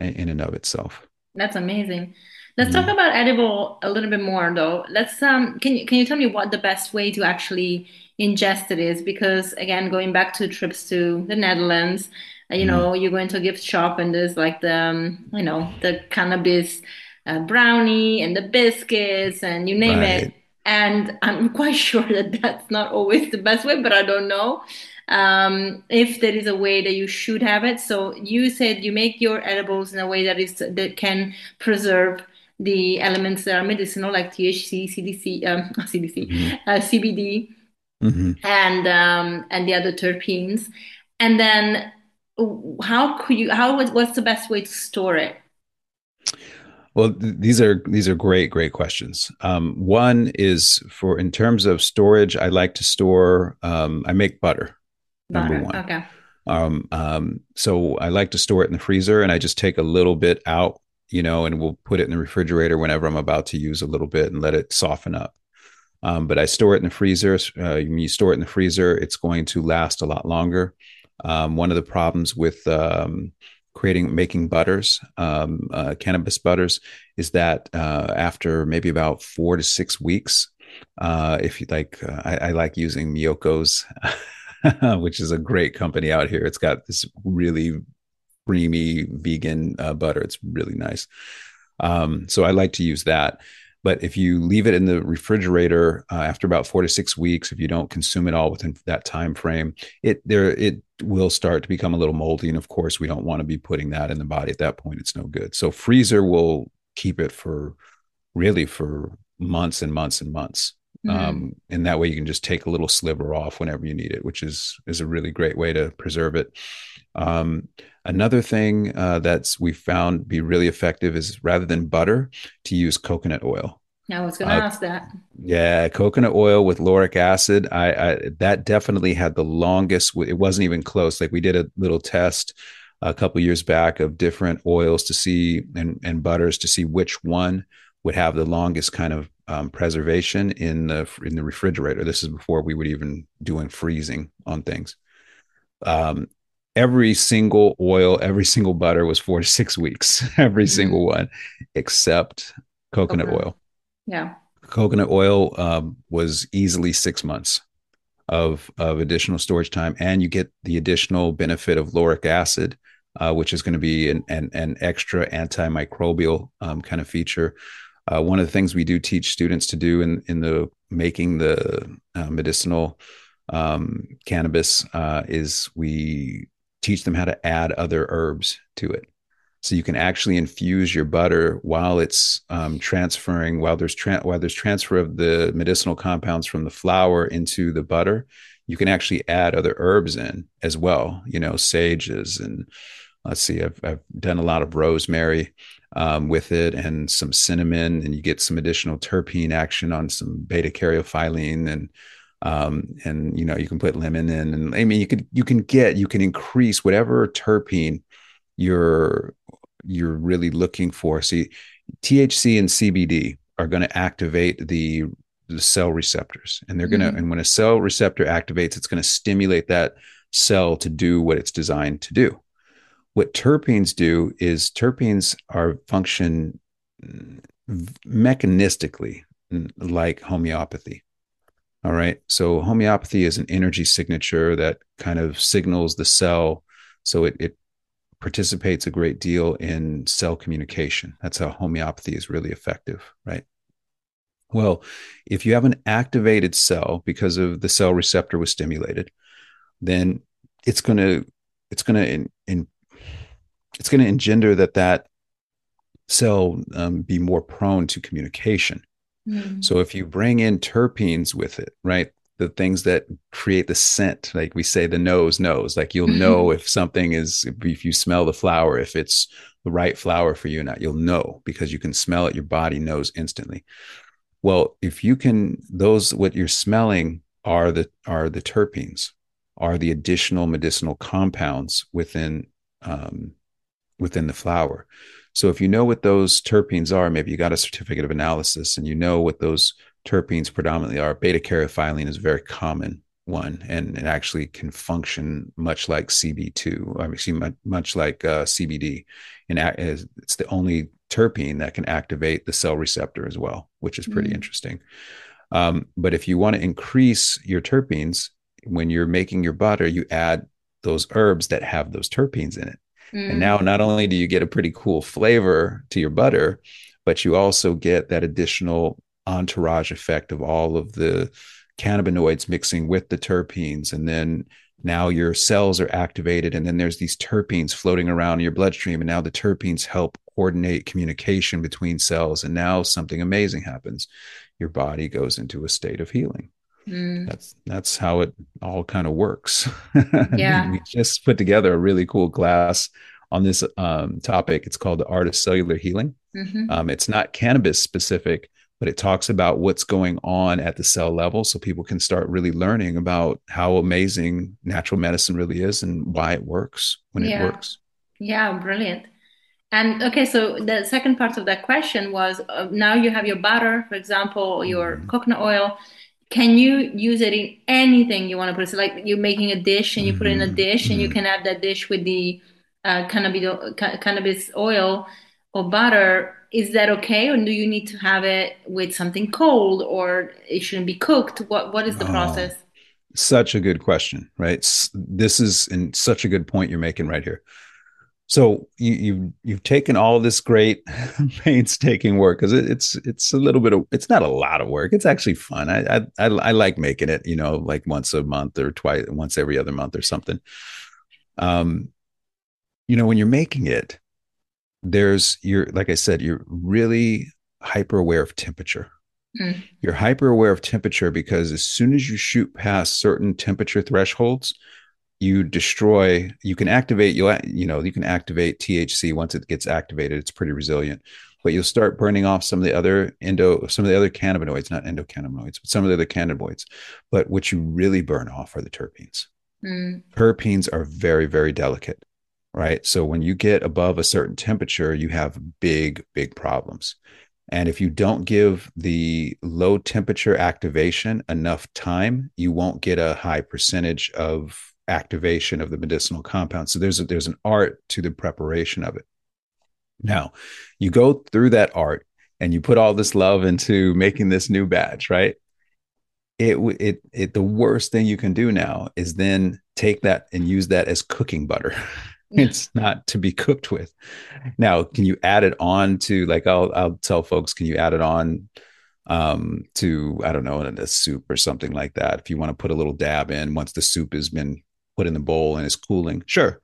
in and of itself. That's amazing. Let's mm talk about edible a little bit more though. Let's um can you can you tell me what the best way to actually ingest it is? Because again, going back to trips to the Netherlands, uh, you mm know, you go into a gift shop and there's like the um, you know the cannabis uh, brownie and the biscuits and you name right. it. And I'm quite sure that that's not always the best way, but I don't know um, if there is a way that you should have it. So you said you make your edibles in a way that is that can preserve the elements that are medicinal, like THC, CDC, um, CDC, mm-hmm. uh, CBD, mm-hmm. and um, and the other terpenes. And then, how could you? How what's the best way to store it? Well, th- these are these are great, great questions. Um, one is for in terms of storage, I like to store. Um, I make butter, number one. Okay. Um, um, so I like to store it in the freezer and I just take a little bit out, you know, and we'll put it in the refrigerator whenever I'm about to use a little bit and let it soften up. Um, but I store it in the freezer. Uh, when you store it in the freezer, it's going to last a lot longer. Um, one of the problems with um, creating making butters, um, uh, cannabis butters, is that uh, after maybe about four to six weeks, uh, if you like, uh, I, I, like using Miyoko's which is a great company out here. It's got this really creamy vegan uh, butter. It's really nice. Um, so I like to use that. But if you leave it in the refrigerator uh, after about four to six weeks, if you don't consume it all within that time frame, it there it will start to become a little moldy. And of course, we don't want to be putting that in the body at that point. It's no good. So freezer will keep it for really for months and months and months. Mm-hmm. Um, and that way you can just take a little sliver off whenever you need it, which is is a really great way to preserve it. Um, another thing uh, that's we found be really effective is rather than butter to use coconut oil. I was going to uh, ask that. Yeah, coconut oil with lauric acid. I, I that definitely had the longest. It wasn't even close. Like we did a little test a couple years back of different oils to see and and butters to see which one would have the longest kind of um, preservation in the in the refrigerator. This is before we would even doing freezing on things. Um, every single oil, every single butter was four to six weeks. Every mm-hmm. single one, except coconut okay. oil. Yeah, coconut oil um, was easily six months of of additional storage time, and you get the additional benefit of lauric acid. Uh, which is going to be an, an, an extra antimicrobial um, kind of feature uh, one of the things we do teach students to do in in the making the uh, medicinal um, cannabis uh, is we teach them how to add other herbs to it. So you can actually infuse your butter while it's um, transferring, while there's tra- while there's transfer of the medicinal compounds from the flower into the butter. You can actually add other herbs in as well. You know, sages and let's see, I've I've done a lot of rosemary um, with it and some cinnamon, and you get some additional terpene action on some beta caryophyllene and um, and you know you can put lemon in, and I mean you could you can get you can increase whatever terpene you're you're really looking for. See, THC and CBD are going to activate the the cell receptors and they're going to mm-hmm. and when a cell receptor activates it's going to stimulate that cell to do what it's designed to do what terpenes do is terpenes are function mechanistically like homeopathy all right. So homeopathy is an energy signature that kind of signals the cell. So it, it participates a great deal in cell communication. That's how homeopathy is really effective right? Well, if you have an activated cell because of the cell receptor was stimulated, then it's going to it's going to it's going to engender that that cell um, be more prone to communication. Mm. So if you bring in terpenes with it, right? The things that create the scent, like we say, the nose knows. Like you'll know if something is, if you smell the flower, if it's the right flower for you or not, you'll know because you can smell it. Your body knows instantly. Well, if you can, those what you're smelling are the are the terpenes, are the additional medicinal compounds within um, within the flower. So if you know what those terpenes are, maybe you got a certificate of analysis and you know what those terpenes predominantly are. Beta caryophyllene is a very common one, and it actually can function much like CB2. I mean, much like uh, CBD, and it's the only terpene that can activate the cell receptor as well, which is pretty mm. interesting. Um, but if you want to increase your terpenes, when you're making your butter, you add those herbs that have those terpenes in it. Mm. And now not only do you get a pretty cool flavor to your butter, but you also get that additional entourage effect of all of the cannabinoids mixing with the terpenes. And then now your cells are activated and then there's these terpenes floating around in your bloodstream and now the terpenes help coordinate communication between cells and now something amazing happens your body goes into a state of healing mm. that's that's how it all kind of works yeah we just put together a really cool class on this um, topic it's called the art of cellular healing mm-hmm. um, it's not cannabis specific but it talks about what's going on at the cell level so people can start really learning about how amazing natural medicine really is and why it works when yeah. it works. Yeah, brilliant. And okay, so the second part of that question was uh, now you have your butter, for example, your mm-hmm. coconut oil. Can you use it in anything you want to put? So, like you're making a dish and you put it in a mm-hmm. dish, and you mm-hmm. can have that dish with the uh, cannabis, cannabis oil or butter is that okay or do you need to have it with something cold or it shouldn't be cooked what what is the oh, process such a good question right this is in such a good point you're making right here so you, you've you've taken all this great painstaking work because it, it's it's a little bit of it's not a lot of work it's actually fun I, I I I like making it you know like once a month or twice once every other month or something um you know when you're making it there's you're like I said, you're really hyper aware of temperature. Mm. You're hyper aware of temperature because as soon as you shoot past certain temperature thresholds, you destroy. You can activate. You you know you can activate THC once it gets activated. It's pretty resilient, but you'll start burning off some of the other endo, some of the other cannabinoids, not endocannabinoids, but some of the other cannabinoids. But what you really burn off are the terpenes. Mm. Terpenes are very very delicate right? So when you get above a certain temperature, you have big, big problems. And if you don't give the low temperature activation enough time, you won't get a high percentage of activation of the medicinal compound. So there's a, there's an art to the preparation of it. Now, you go through that art and you put all this love into making this new batch, right? It it it the worst thing you can do now is then take that and use that as cooking butter. it's not to be cooked with. Now, can you add it on to like I'll I'll tell folks, can you add it on um to I don't know in a soup or something like that if you want to put a little dab in once the soup has been put in the bowl and is cooling. Sure.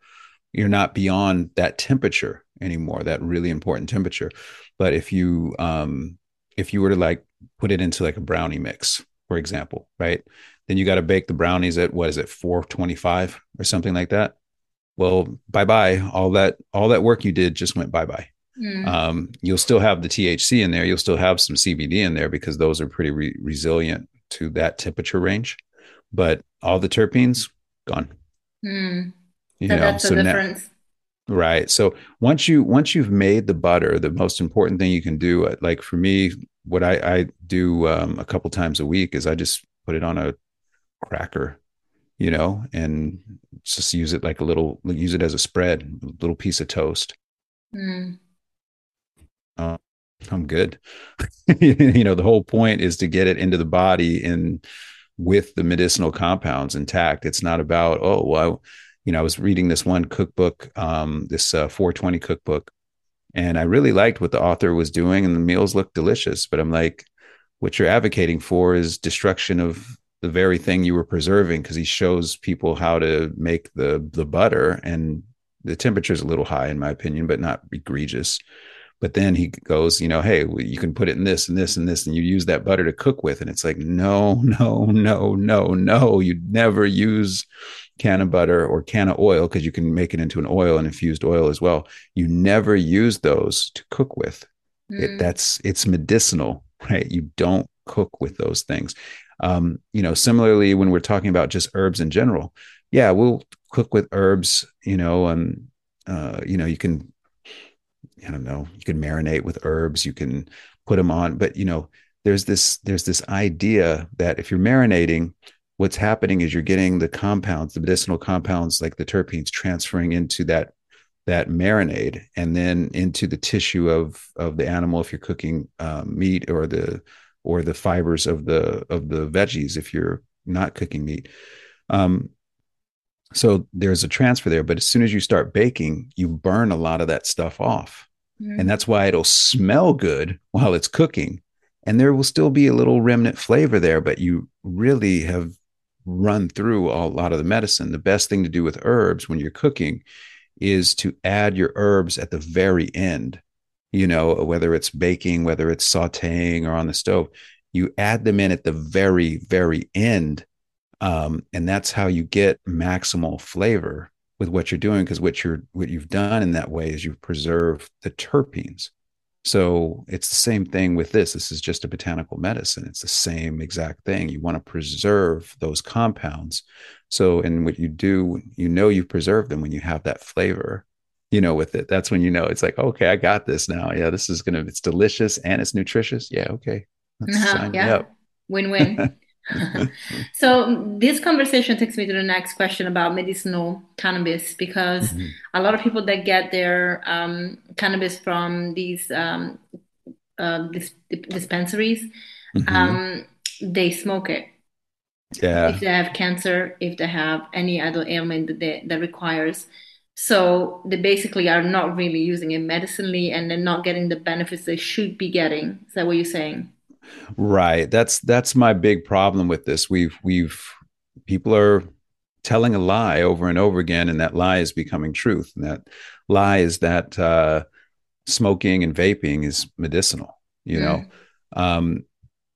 You're not beyond that temperature anymore, that really important temperature. But if you um if you were to like put it into like a brownie mix, for example, right? Then you got to bake the brownies at what is it, 425 or something like that well bye bye all that all that work you did just went bye bye mm. um, you'll still have the thc in there you'll still have some cbd in there because those are pretty re- resilient to that temperature range but all the terpenes gone mm. so know, that's so the difference Right. So once you once you've made the butter, the most important thing you can do, uh, like for me, what I, I do um, a couple times a week is I just put it on a cracker, you know, and just use it like a little, use it as a spread, a little piece of toast. Mm. I'm good. you know, the whole point is to get it into the body and with the medicinal compounds intact. It's not about, oh, well, you know, I was reading this one cookbook, um, this uh, 420 cookbook, and I really liked what the author was doing, and the meals looked delicious. But I'm like, what you're advocating for is destruction of the very thing you were preserving, because he shows people how to make the the butter, and the temperature is a little high in my opinion, but not egregious. But then he goes, you know, hey, you can put it in this and this and this, and you use that butter to cook with. And it's like, no, no, no, no, no. You never use cannabutter or canna oil because you can make it into an oil and infused oil as well. You never use those to cook with. Mm. It, that's it's medicinal, right? You don't cook with those things. Um, you know, similarly, when we're talking about just herbs in general, yeah, we'll cook with herbs. You know, and uh, you know, you can, I don't know, you can marinate with herbs. You can put them on, but you know, there's this there's this idea that if you're marinating what's happening is you're getting the compounds, the medicinal compounds like the terpenes transferring into that that marinade and then into the tissue of of the animal if you're cooking um, meat or the or the fibers of the of the veggies if you're not cooking meat um, so there's a transfer there but as soon as you start baking you burn a lot of that stuff off mm-hmm. and that's why it'll smell good while it's cooking and there will still be a little remnant flavor there but you really have run through a lot of the medicine. The best thing to do with herbs when you're cooking is to add your herbs at the very end. You know, whether it's baking, whether it's sauteing or on the stove, you add them in at the very, very end. Um, and that's how you get maximal flavor with what you're doing because what you're what you've done in that way is you've preserved the terpenes so it's the same thing with this. This is just a botanical medicine. It's the same exact thing. You want to preserve those compounds. So, and what you do, you know, you preserve them when you have that flavor, you know, with it. That's when you know it's like, okay, I got this now. Yeah, this is gonna. It's delicious and it's nutritious. Yeah, okay. Uh-huh, yeah, win win. so this conversation takes me to the next question about medicinal cannabis because mm-hmm. a lot of people that get their um, cannabis from these um, uh, dis- dispensaries mm-hmm. um, they smoke it. Yeah. If they have cancer if they have any other ailment that, they, that requires. So they basically are not really using it medicinally and they're not getting the benefits they should be getting. Is that what you're saying Right. That's that's my big problem with this. We've we've people are telling a lie over and over again, and that lie is becoming truth. And that lie is that uh, smoking and vaping is medicinal. You mm. know, um,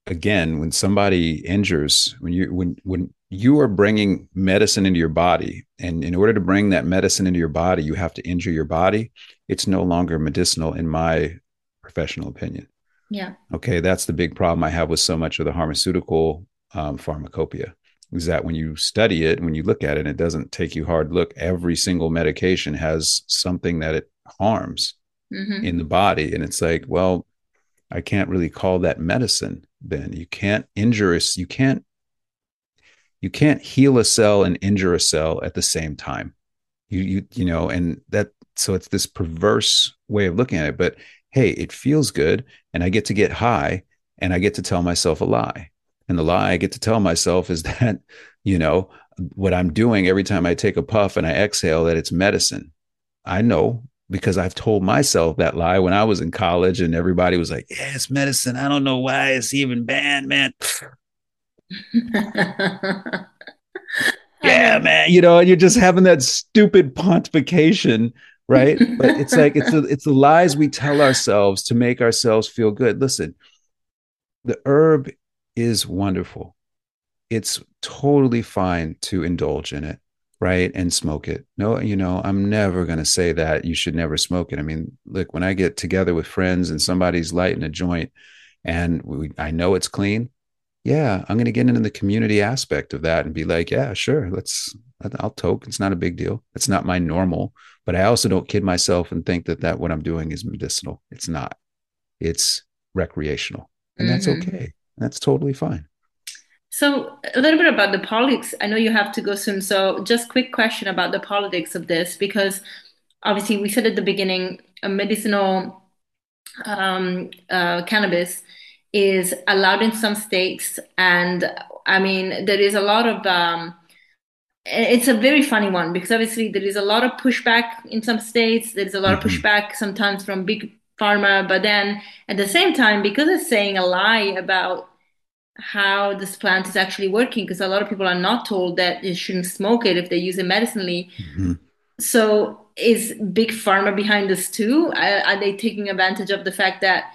again, when somebody injures, when you when when you are bringing medicine into your body, and in order to bring that medicine into your body, you have to injure your body. It's no longer medicinal, in my professional opinion. Yeah. Okay, that's the big problem I have with so much of the pharmaceutical um, pharmacopoeia is that when you study it, when you look at it, it doesn't take you hard look. Every single medication has something that it harms mm-hmm. in the body, and it's like, well, I can't really call that medicine. Then you can't injure us. You can't. You can't heal a cell and injure a cell at the same time. You you you know, and that so it's this perverse way of looking at it. But hey, it feels good and I get to get high and I get to tell myself a lie. And the lie I get to tell myself is that, you know, what I'm doing every time I take a puff and I exhale, that it's medicine. I know because I've told myself that lie when I was in college and everybody was like, yeah, it's medicine. I don't know why it's even banned, man. yeah, man. You know, and you're just having that stupid pontification right? but it's like it's the it's the lies we tell ourselves to make ourselves feel good. Listen, the herb is wonderful. It's totally fine to indulge in it, right? And smoke it. No, you know, I'm never going to say that you should never smoke it. I mean, look, when I get together with friends and somebody's lighting a joint and we, I know it's clean, yeah, I'm going to get into the community aspect of that and be like, yeah, sure, let's, I'll toke. It's not a big deal. It's not my normal, but I also don't kid myself and think that that what I'm doing is medicinal. It's not. It's recreational, and mm-hmm. that's okay. That's totally fine. So a little bit about the politics. I know you have to go soon. So just quick question about the politics of this, because obviously we said at the beginning, a medicinal um, uh, cannabis is allowed in some states. And I mean, there is a lot of, um, it's a very funny one because obviously there is a lot of pushback in some states. There's a lot mm-hmm. of pushback sometimes from big pharma. But then at the same time, because it's saying a lie about how this plant is actually working, because a lot of people are not told that you shouldn't smoke it if they use it medicinally. Mm-hmm. So is big pharma behind this too? Are, are they taking advantage of the fact that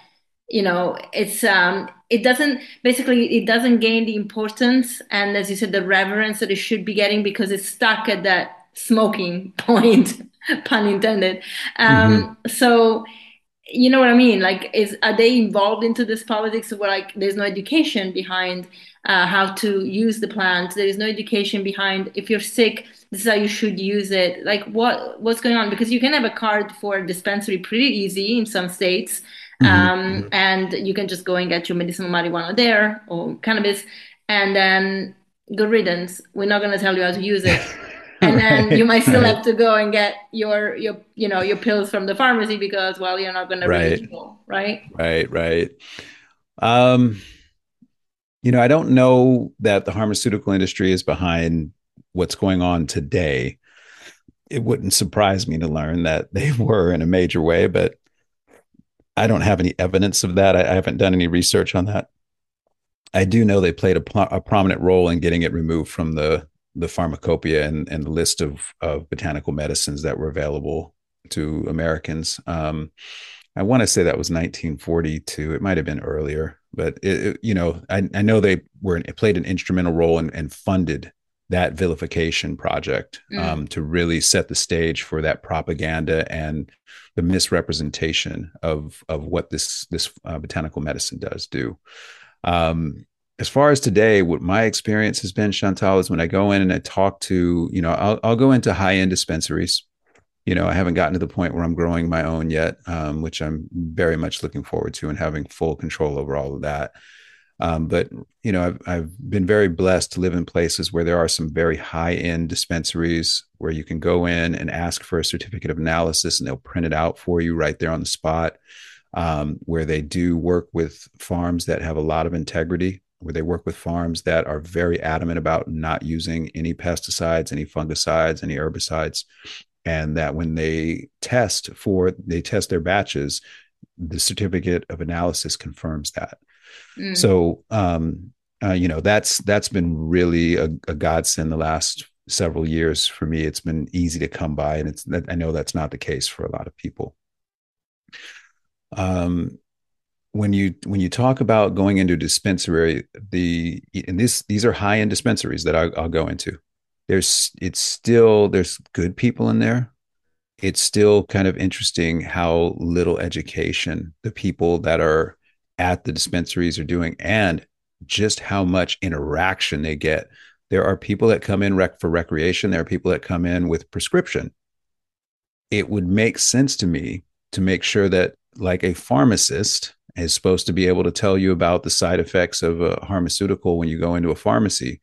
you know it's um it doesn't basically it doesn't gain the importance and as you said the reverence that it should be getting because it's stuck at that smoking point pun intended. Um mm-hmm. so you know what i mean? Like is are they involved into this politics? Where like there's no education behind uh, how to use the plant. There is no education behind if you're sick this is how you should use it. Like what what's going on? Because you can have a card for a dispensary pretty easy in some states. Um, mm-hmm. and you can just go and get your medicinal marijuana there or cannabis, and then good riddance. We're not going to tell you how to use it. and then you might still right. have to go and get your your you know your pills from the pharmacy because well you're not going to right. right right right um you know i don't know that the pharmaceutical industry is behind what's going on today it wouldn't surprise me to learn that they were in a major way but I don't have any evidence of that. I, I, haven't done any research on that. I do know they played a, a, prominent role in getting it removed from the the pharmacopoeia and, and the list of, of botanical medicines that were available to Americans. Um, I want to say that was 1942. It might have been earlier, but it, it, you know, I, I know they were played an instrumental role and, and funded that vilification project mm. um, to really set the stage for that propaganda and the misrepresentation of of what this this uh, botanical medicine does do. Um, as far as today, what my experience has been, Chantal, is when I go in and I talk to, you know, I'll, I'll go into high end dispensaries. You know, I haven't gotten to the point where I'm growing my own yet, um, which I'm very much looking forward to and having full control over all of that. Um, but you know, I've, I've been very blessed to live in places where there are some very high end dispensaries where you can go in and ask for a certificate of analysis, and they'll print it out for you right there on the spot. Um, where they do work with farms that have a lot of integrity, where they work with farms that are very adamant about not using any pesticides, any fungicides, any herbicides, and that when they test for they test their batches, the certificate of analysis confirms that. Mm. So, um, uh, you know, that's that's been really a, a godsend the last several years for me. It's been easy to come by, and it's I know that's not the case for a lot of people. Um, when you when you talk about going into a dispensary, the and this these are high end dispensaries that I, I'll go into. There's it's still there's good people in there. It's still kind of interesting how little education the people that are at the dispensaries are doing and just how much interaction they get. There are people that come in rec- for recreation, there are people that come in with prescription. It would make sense to me to make sure that, like a pharmacist is supposed to be able to tell you about the side effects of a pharmaceutical when you go into a pharmacy,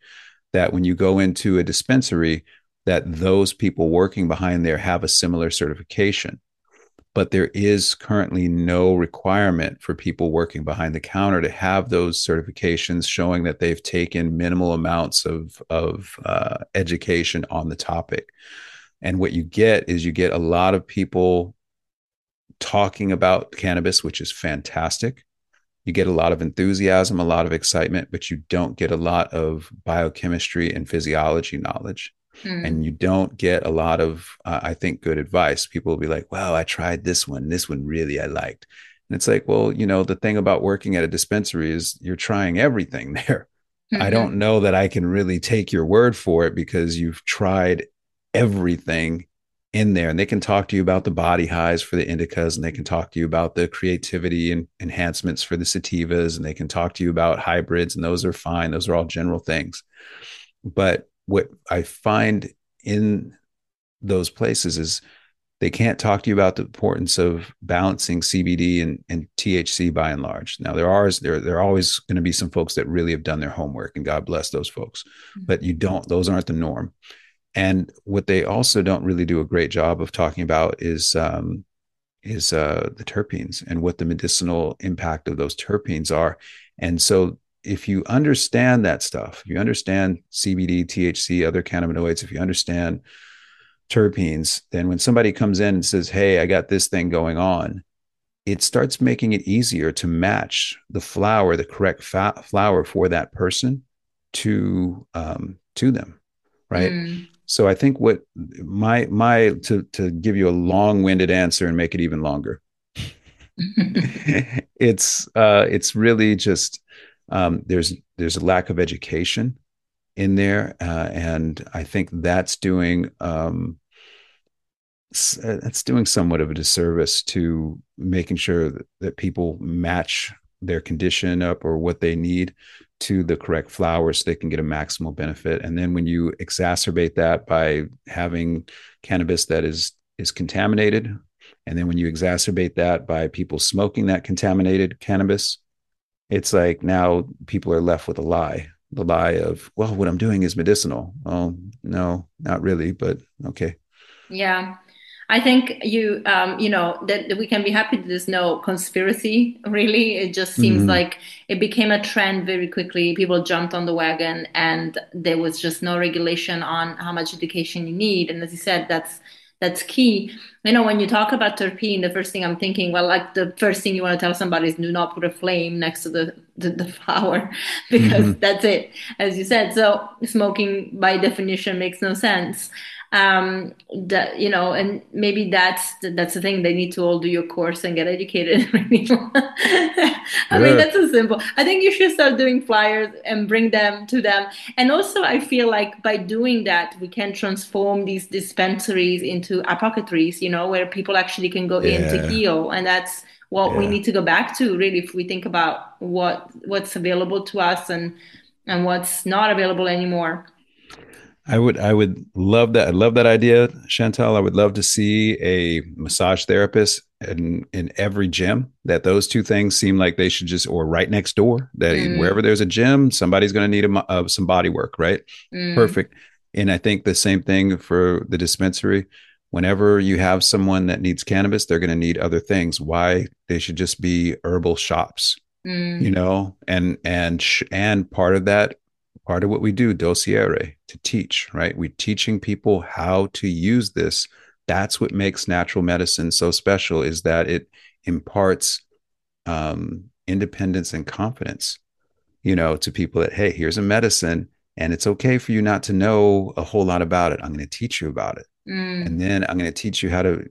that when you go into a dispensary, that those people working behind there have a similar certification but there is currently no requirement for people working behind the counter to have those certifications showing that they've taken minimal amounts of, of uh, education on the topic. And what you get is you get a lot of people talking about cannabis, which is fantastic. You get a lot of enthusiasm, a lot of excitement, but you don't get a lot of biochemistry and physiology knowledge mm. and you don't get a lot of uh, i think good advice. People will be like well i tried this one. This one really i liked. And it's like well you know the thing about working at a dispensary is you're trying everything there. Mm-hmm. i don't know that i can really take your word for it because you've tried everything in there and they can talk to you about the body highs for the indicas and they can talk to you about the creativity and enhancements for the sativas and they can talk to you about hybrids and those are fine. Those are all general things. But what i find in those places is they can't talk to you about the importance of balancing CBD and, and THC by and large. Now there are there there are always going to be some folks that really have done their homework, and God bless those folks. Mm-hmm. But you don't; those aren't the norm. And what they also don't really do a great job of talking about is um, is uh, the terpenes and what the medicinal impact of those terpenes are. And so, if you understand that stuff, if you understand CBD, THC, other cannabinoids, if you understand terpenes, then when somebody comes in and says, Hey, I got this thing going on, it starts making it easier to match the flower, the correct fa- flower for that person to um, to them, right? Mm. So I think what my my to to give you a long-winded answer and make it even longer, it's uh, it's really just um, there's there's a lack of education in there, uh, and I think that's doing um, that's doing somewhat of a disservice to making sure that, that people match their condition up or what they need to the correct flower so they can get a maximal benefit. And then when you exacerbate that by having cannabis that is is contaminated, and then when you exacerbate that by people smoking that contaminated cannabis, it's like now people are left with a lie the lie of well what i'm doing is medicinal. Oh no not really but okay. Yeah. I think you um you know that we can be happy that there's no conspiracy really. It just seems mm-hmm. like it became a trend very quickly. People jumped on the wagon and there was just no regulation on how much education you need. And as you said that's that's key. You know, when you talk about terpene, the first thing I'm thinking, well, like the first thing you want to tell somebody is do not put a flame next to the the, the flower because mm-hmm. that's it, as you said. So smoking by definition makes no sense um that you know and maybe that's that's the thing. They need to all do your course and get educated. I yeah. mean that's so simple. I think you should start doing flyers and bring them to them. And also i feel like by doing that we can transform these dispensaries into apothecaries you know where people actually can go yeah. in to heal. And that's what yeah. we need to go back to really if we think about what what's available to us and and what's not available anymore I would I would love that. I love that idea, Chantal. I would love to see a massage therapist in in every gym. That those two things seem like they should just or right next door. That mm. wherever there's a gym, somebody's going to need a, uh, some body work, right? Mm. Perfect. And I think the same thing for the dispensary. Whenever you have someone that needs cannabis, they're going to need other things. Why they should just be herbal shops, mm. you know, and and sh- and part of that part of what we do, docere, to teach, right? We're teaching people how to use this. That's what makes natural medicine so special is that it imparts um, independence and confidence, you know, to people that, hey, here's a medicine and it's okay for you not to know a whole lot about it. I'm going to teach you about it. Mm. And then I'm going to teach you how to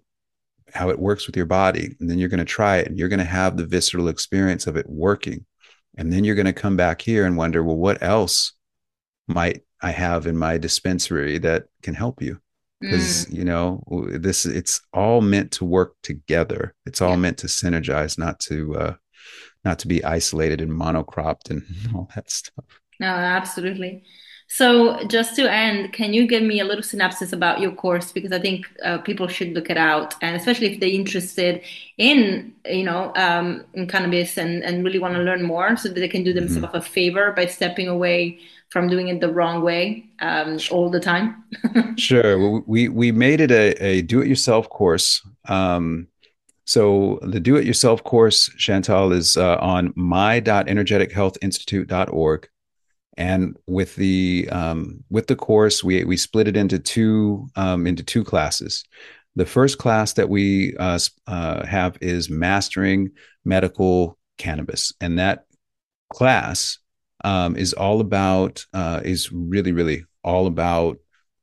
how it works with your body and then you're going to try it and you're going to have the visceral experience of it working and then you're going to come back here and wonder well what else might I have in my dispensary that can help you because mm. you know this it's all meant to work together it's all yeah. meant to synergize not to uh not to be isolated and monocropped and all that stuff no absolutely so just to end can you give me a little synopsis about your course because i think uh, people should look it out and especially if they're interested in you know um, in cannabis and and really want to learn more so that they can do themselves mm-hmm. a favor by stepping away from doing it the wrong way um, all the time? sure. We we made it a, a do-it-yourself course. Um, so the do-it-yourself course, Chantal, is uh, on my.energetichealthinstitute.org. And with the um, with the course, we we split it into two um, into two classes. The first class that we uh, uh, have is mastering medical cannabis, and that class um, is all about uh, is really really all about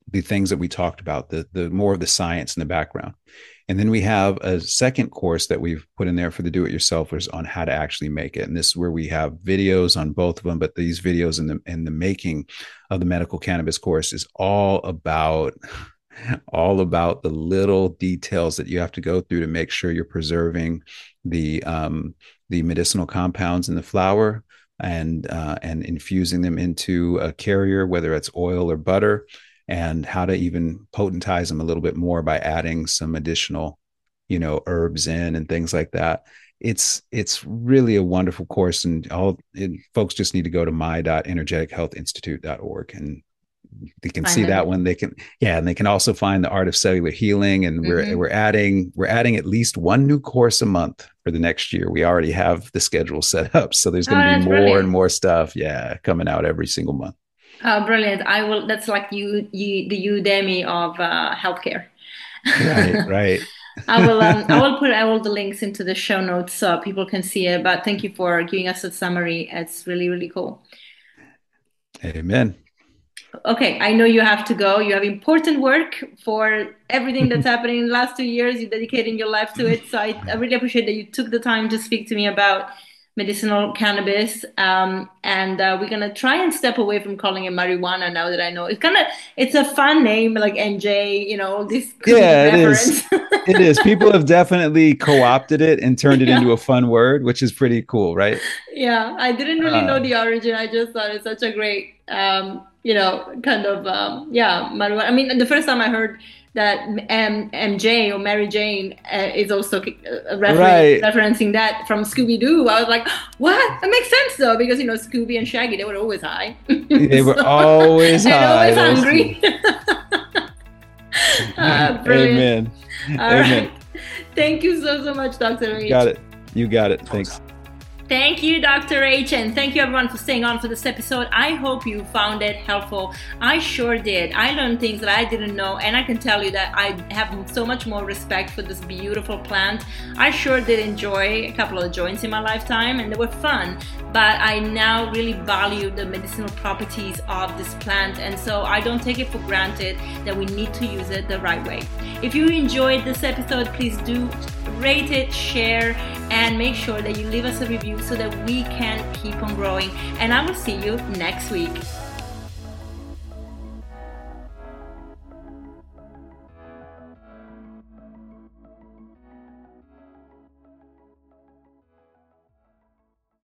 the things that we talked about the the more of the science in the background. And then we have a second course that we've put in there for the do-it-yourselfers on how to actually make it. And this is where we have videos on both of them but these videos in the in the making of the medical cannabis course is all about all about the little details that you have to go through to make sure you're preserving the um, the medicinal compounds in the flower and uh, and infusing them into a carrier, whether it's oil or butter, and how to even potentize them a little bit more by adding some additional, you know, herbs in and things like that. It's it's really a wonderful course, and all folks just need to go to my.energetichealthinstitute.org and they can see that one they can yeah and they can also find the art of cellular healing and mm-hmm. we're we're adding we're adding at least one new course a month for the next year we already have the schedule set up so there's going to oh, be more brilliant. and more stuff yeah coming out every single month oh brilliant i will that's like you you the udemy of uh, healthcare right right I will um, I will put all the links into the show notes so people can see it. But thank you for giving us a summary. It's really really cool. Amen okay, I know you have to go. You have important work for everything that's happening in the last two years. You're dedicating your life to it. So I, I really appreciate that you took the time to speak to me about medicinal cannabis um, and uh, we're gonna try and step away from calling it marijuana now that i know it's kind of it's a fun name like MJ you know this yeah it is it is people have definitely co-opted it and turned it yeah. into a fun word which is pretty cool right yeah i didn't really uh, know the origin i just thought it's such a great um, you know, kind of, um, yeah, marijuana. I mean, the first time I heard that M- MJ or Mary Jane uh, is also uh, refer- right. referencing that from Scooby Doo. I was like, what? That makes sense though, because you know Scooby and Shaggy they were always high. they were always high. always hungry. uh, Amen. All Amen. Right. Thank you so so much, Doctor. Got it. You got it. Thanks. Thank you, Dr. H, and thank you everyone for staying on for this episode. I hope you found it helpful. I sure did. I learned things that I didn't know, and I can tell you that I have so much more respect for this beautiful plant. I sure did enjoy a couple of joints in my lifetime, and they were fun, but I now really value the medicinal properties of this plant, and so I don't take it for granted that we need to use it the right way. If you enjoyed this episode, please do rate it, share, and make sure that you leave us a review so that we can keep on growing. And I will see you next week.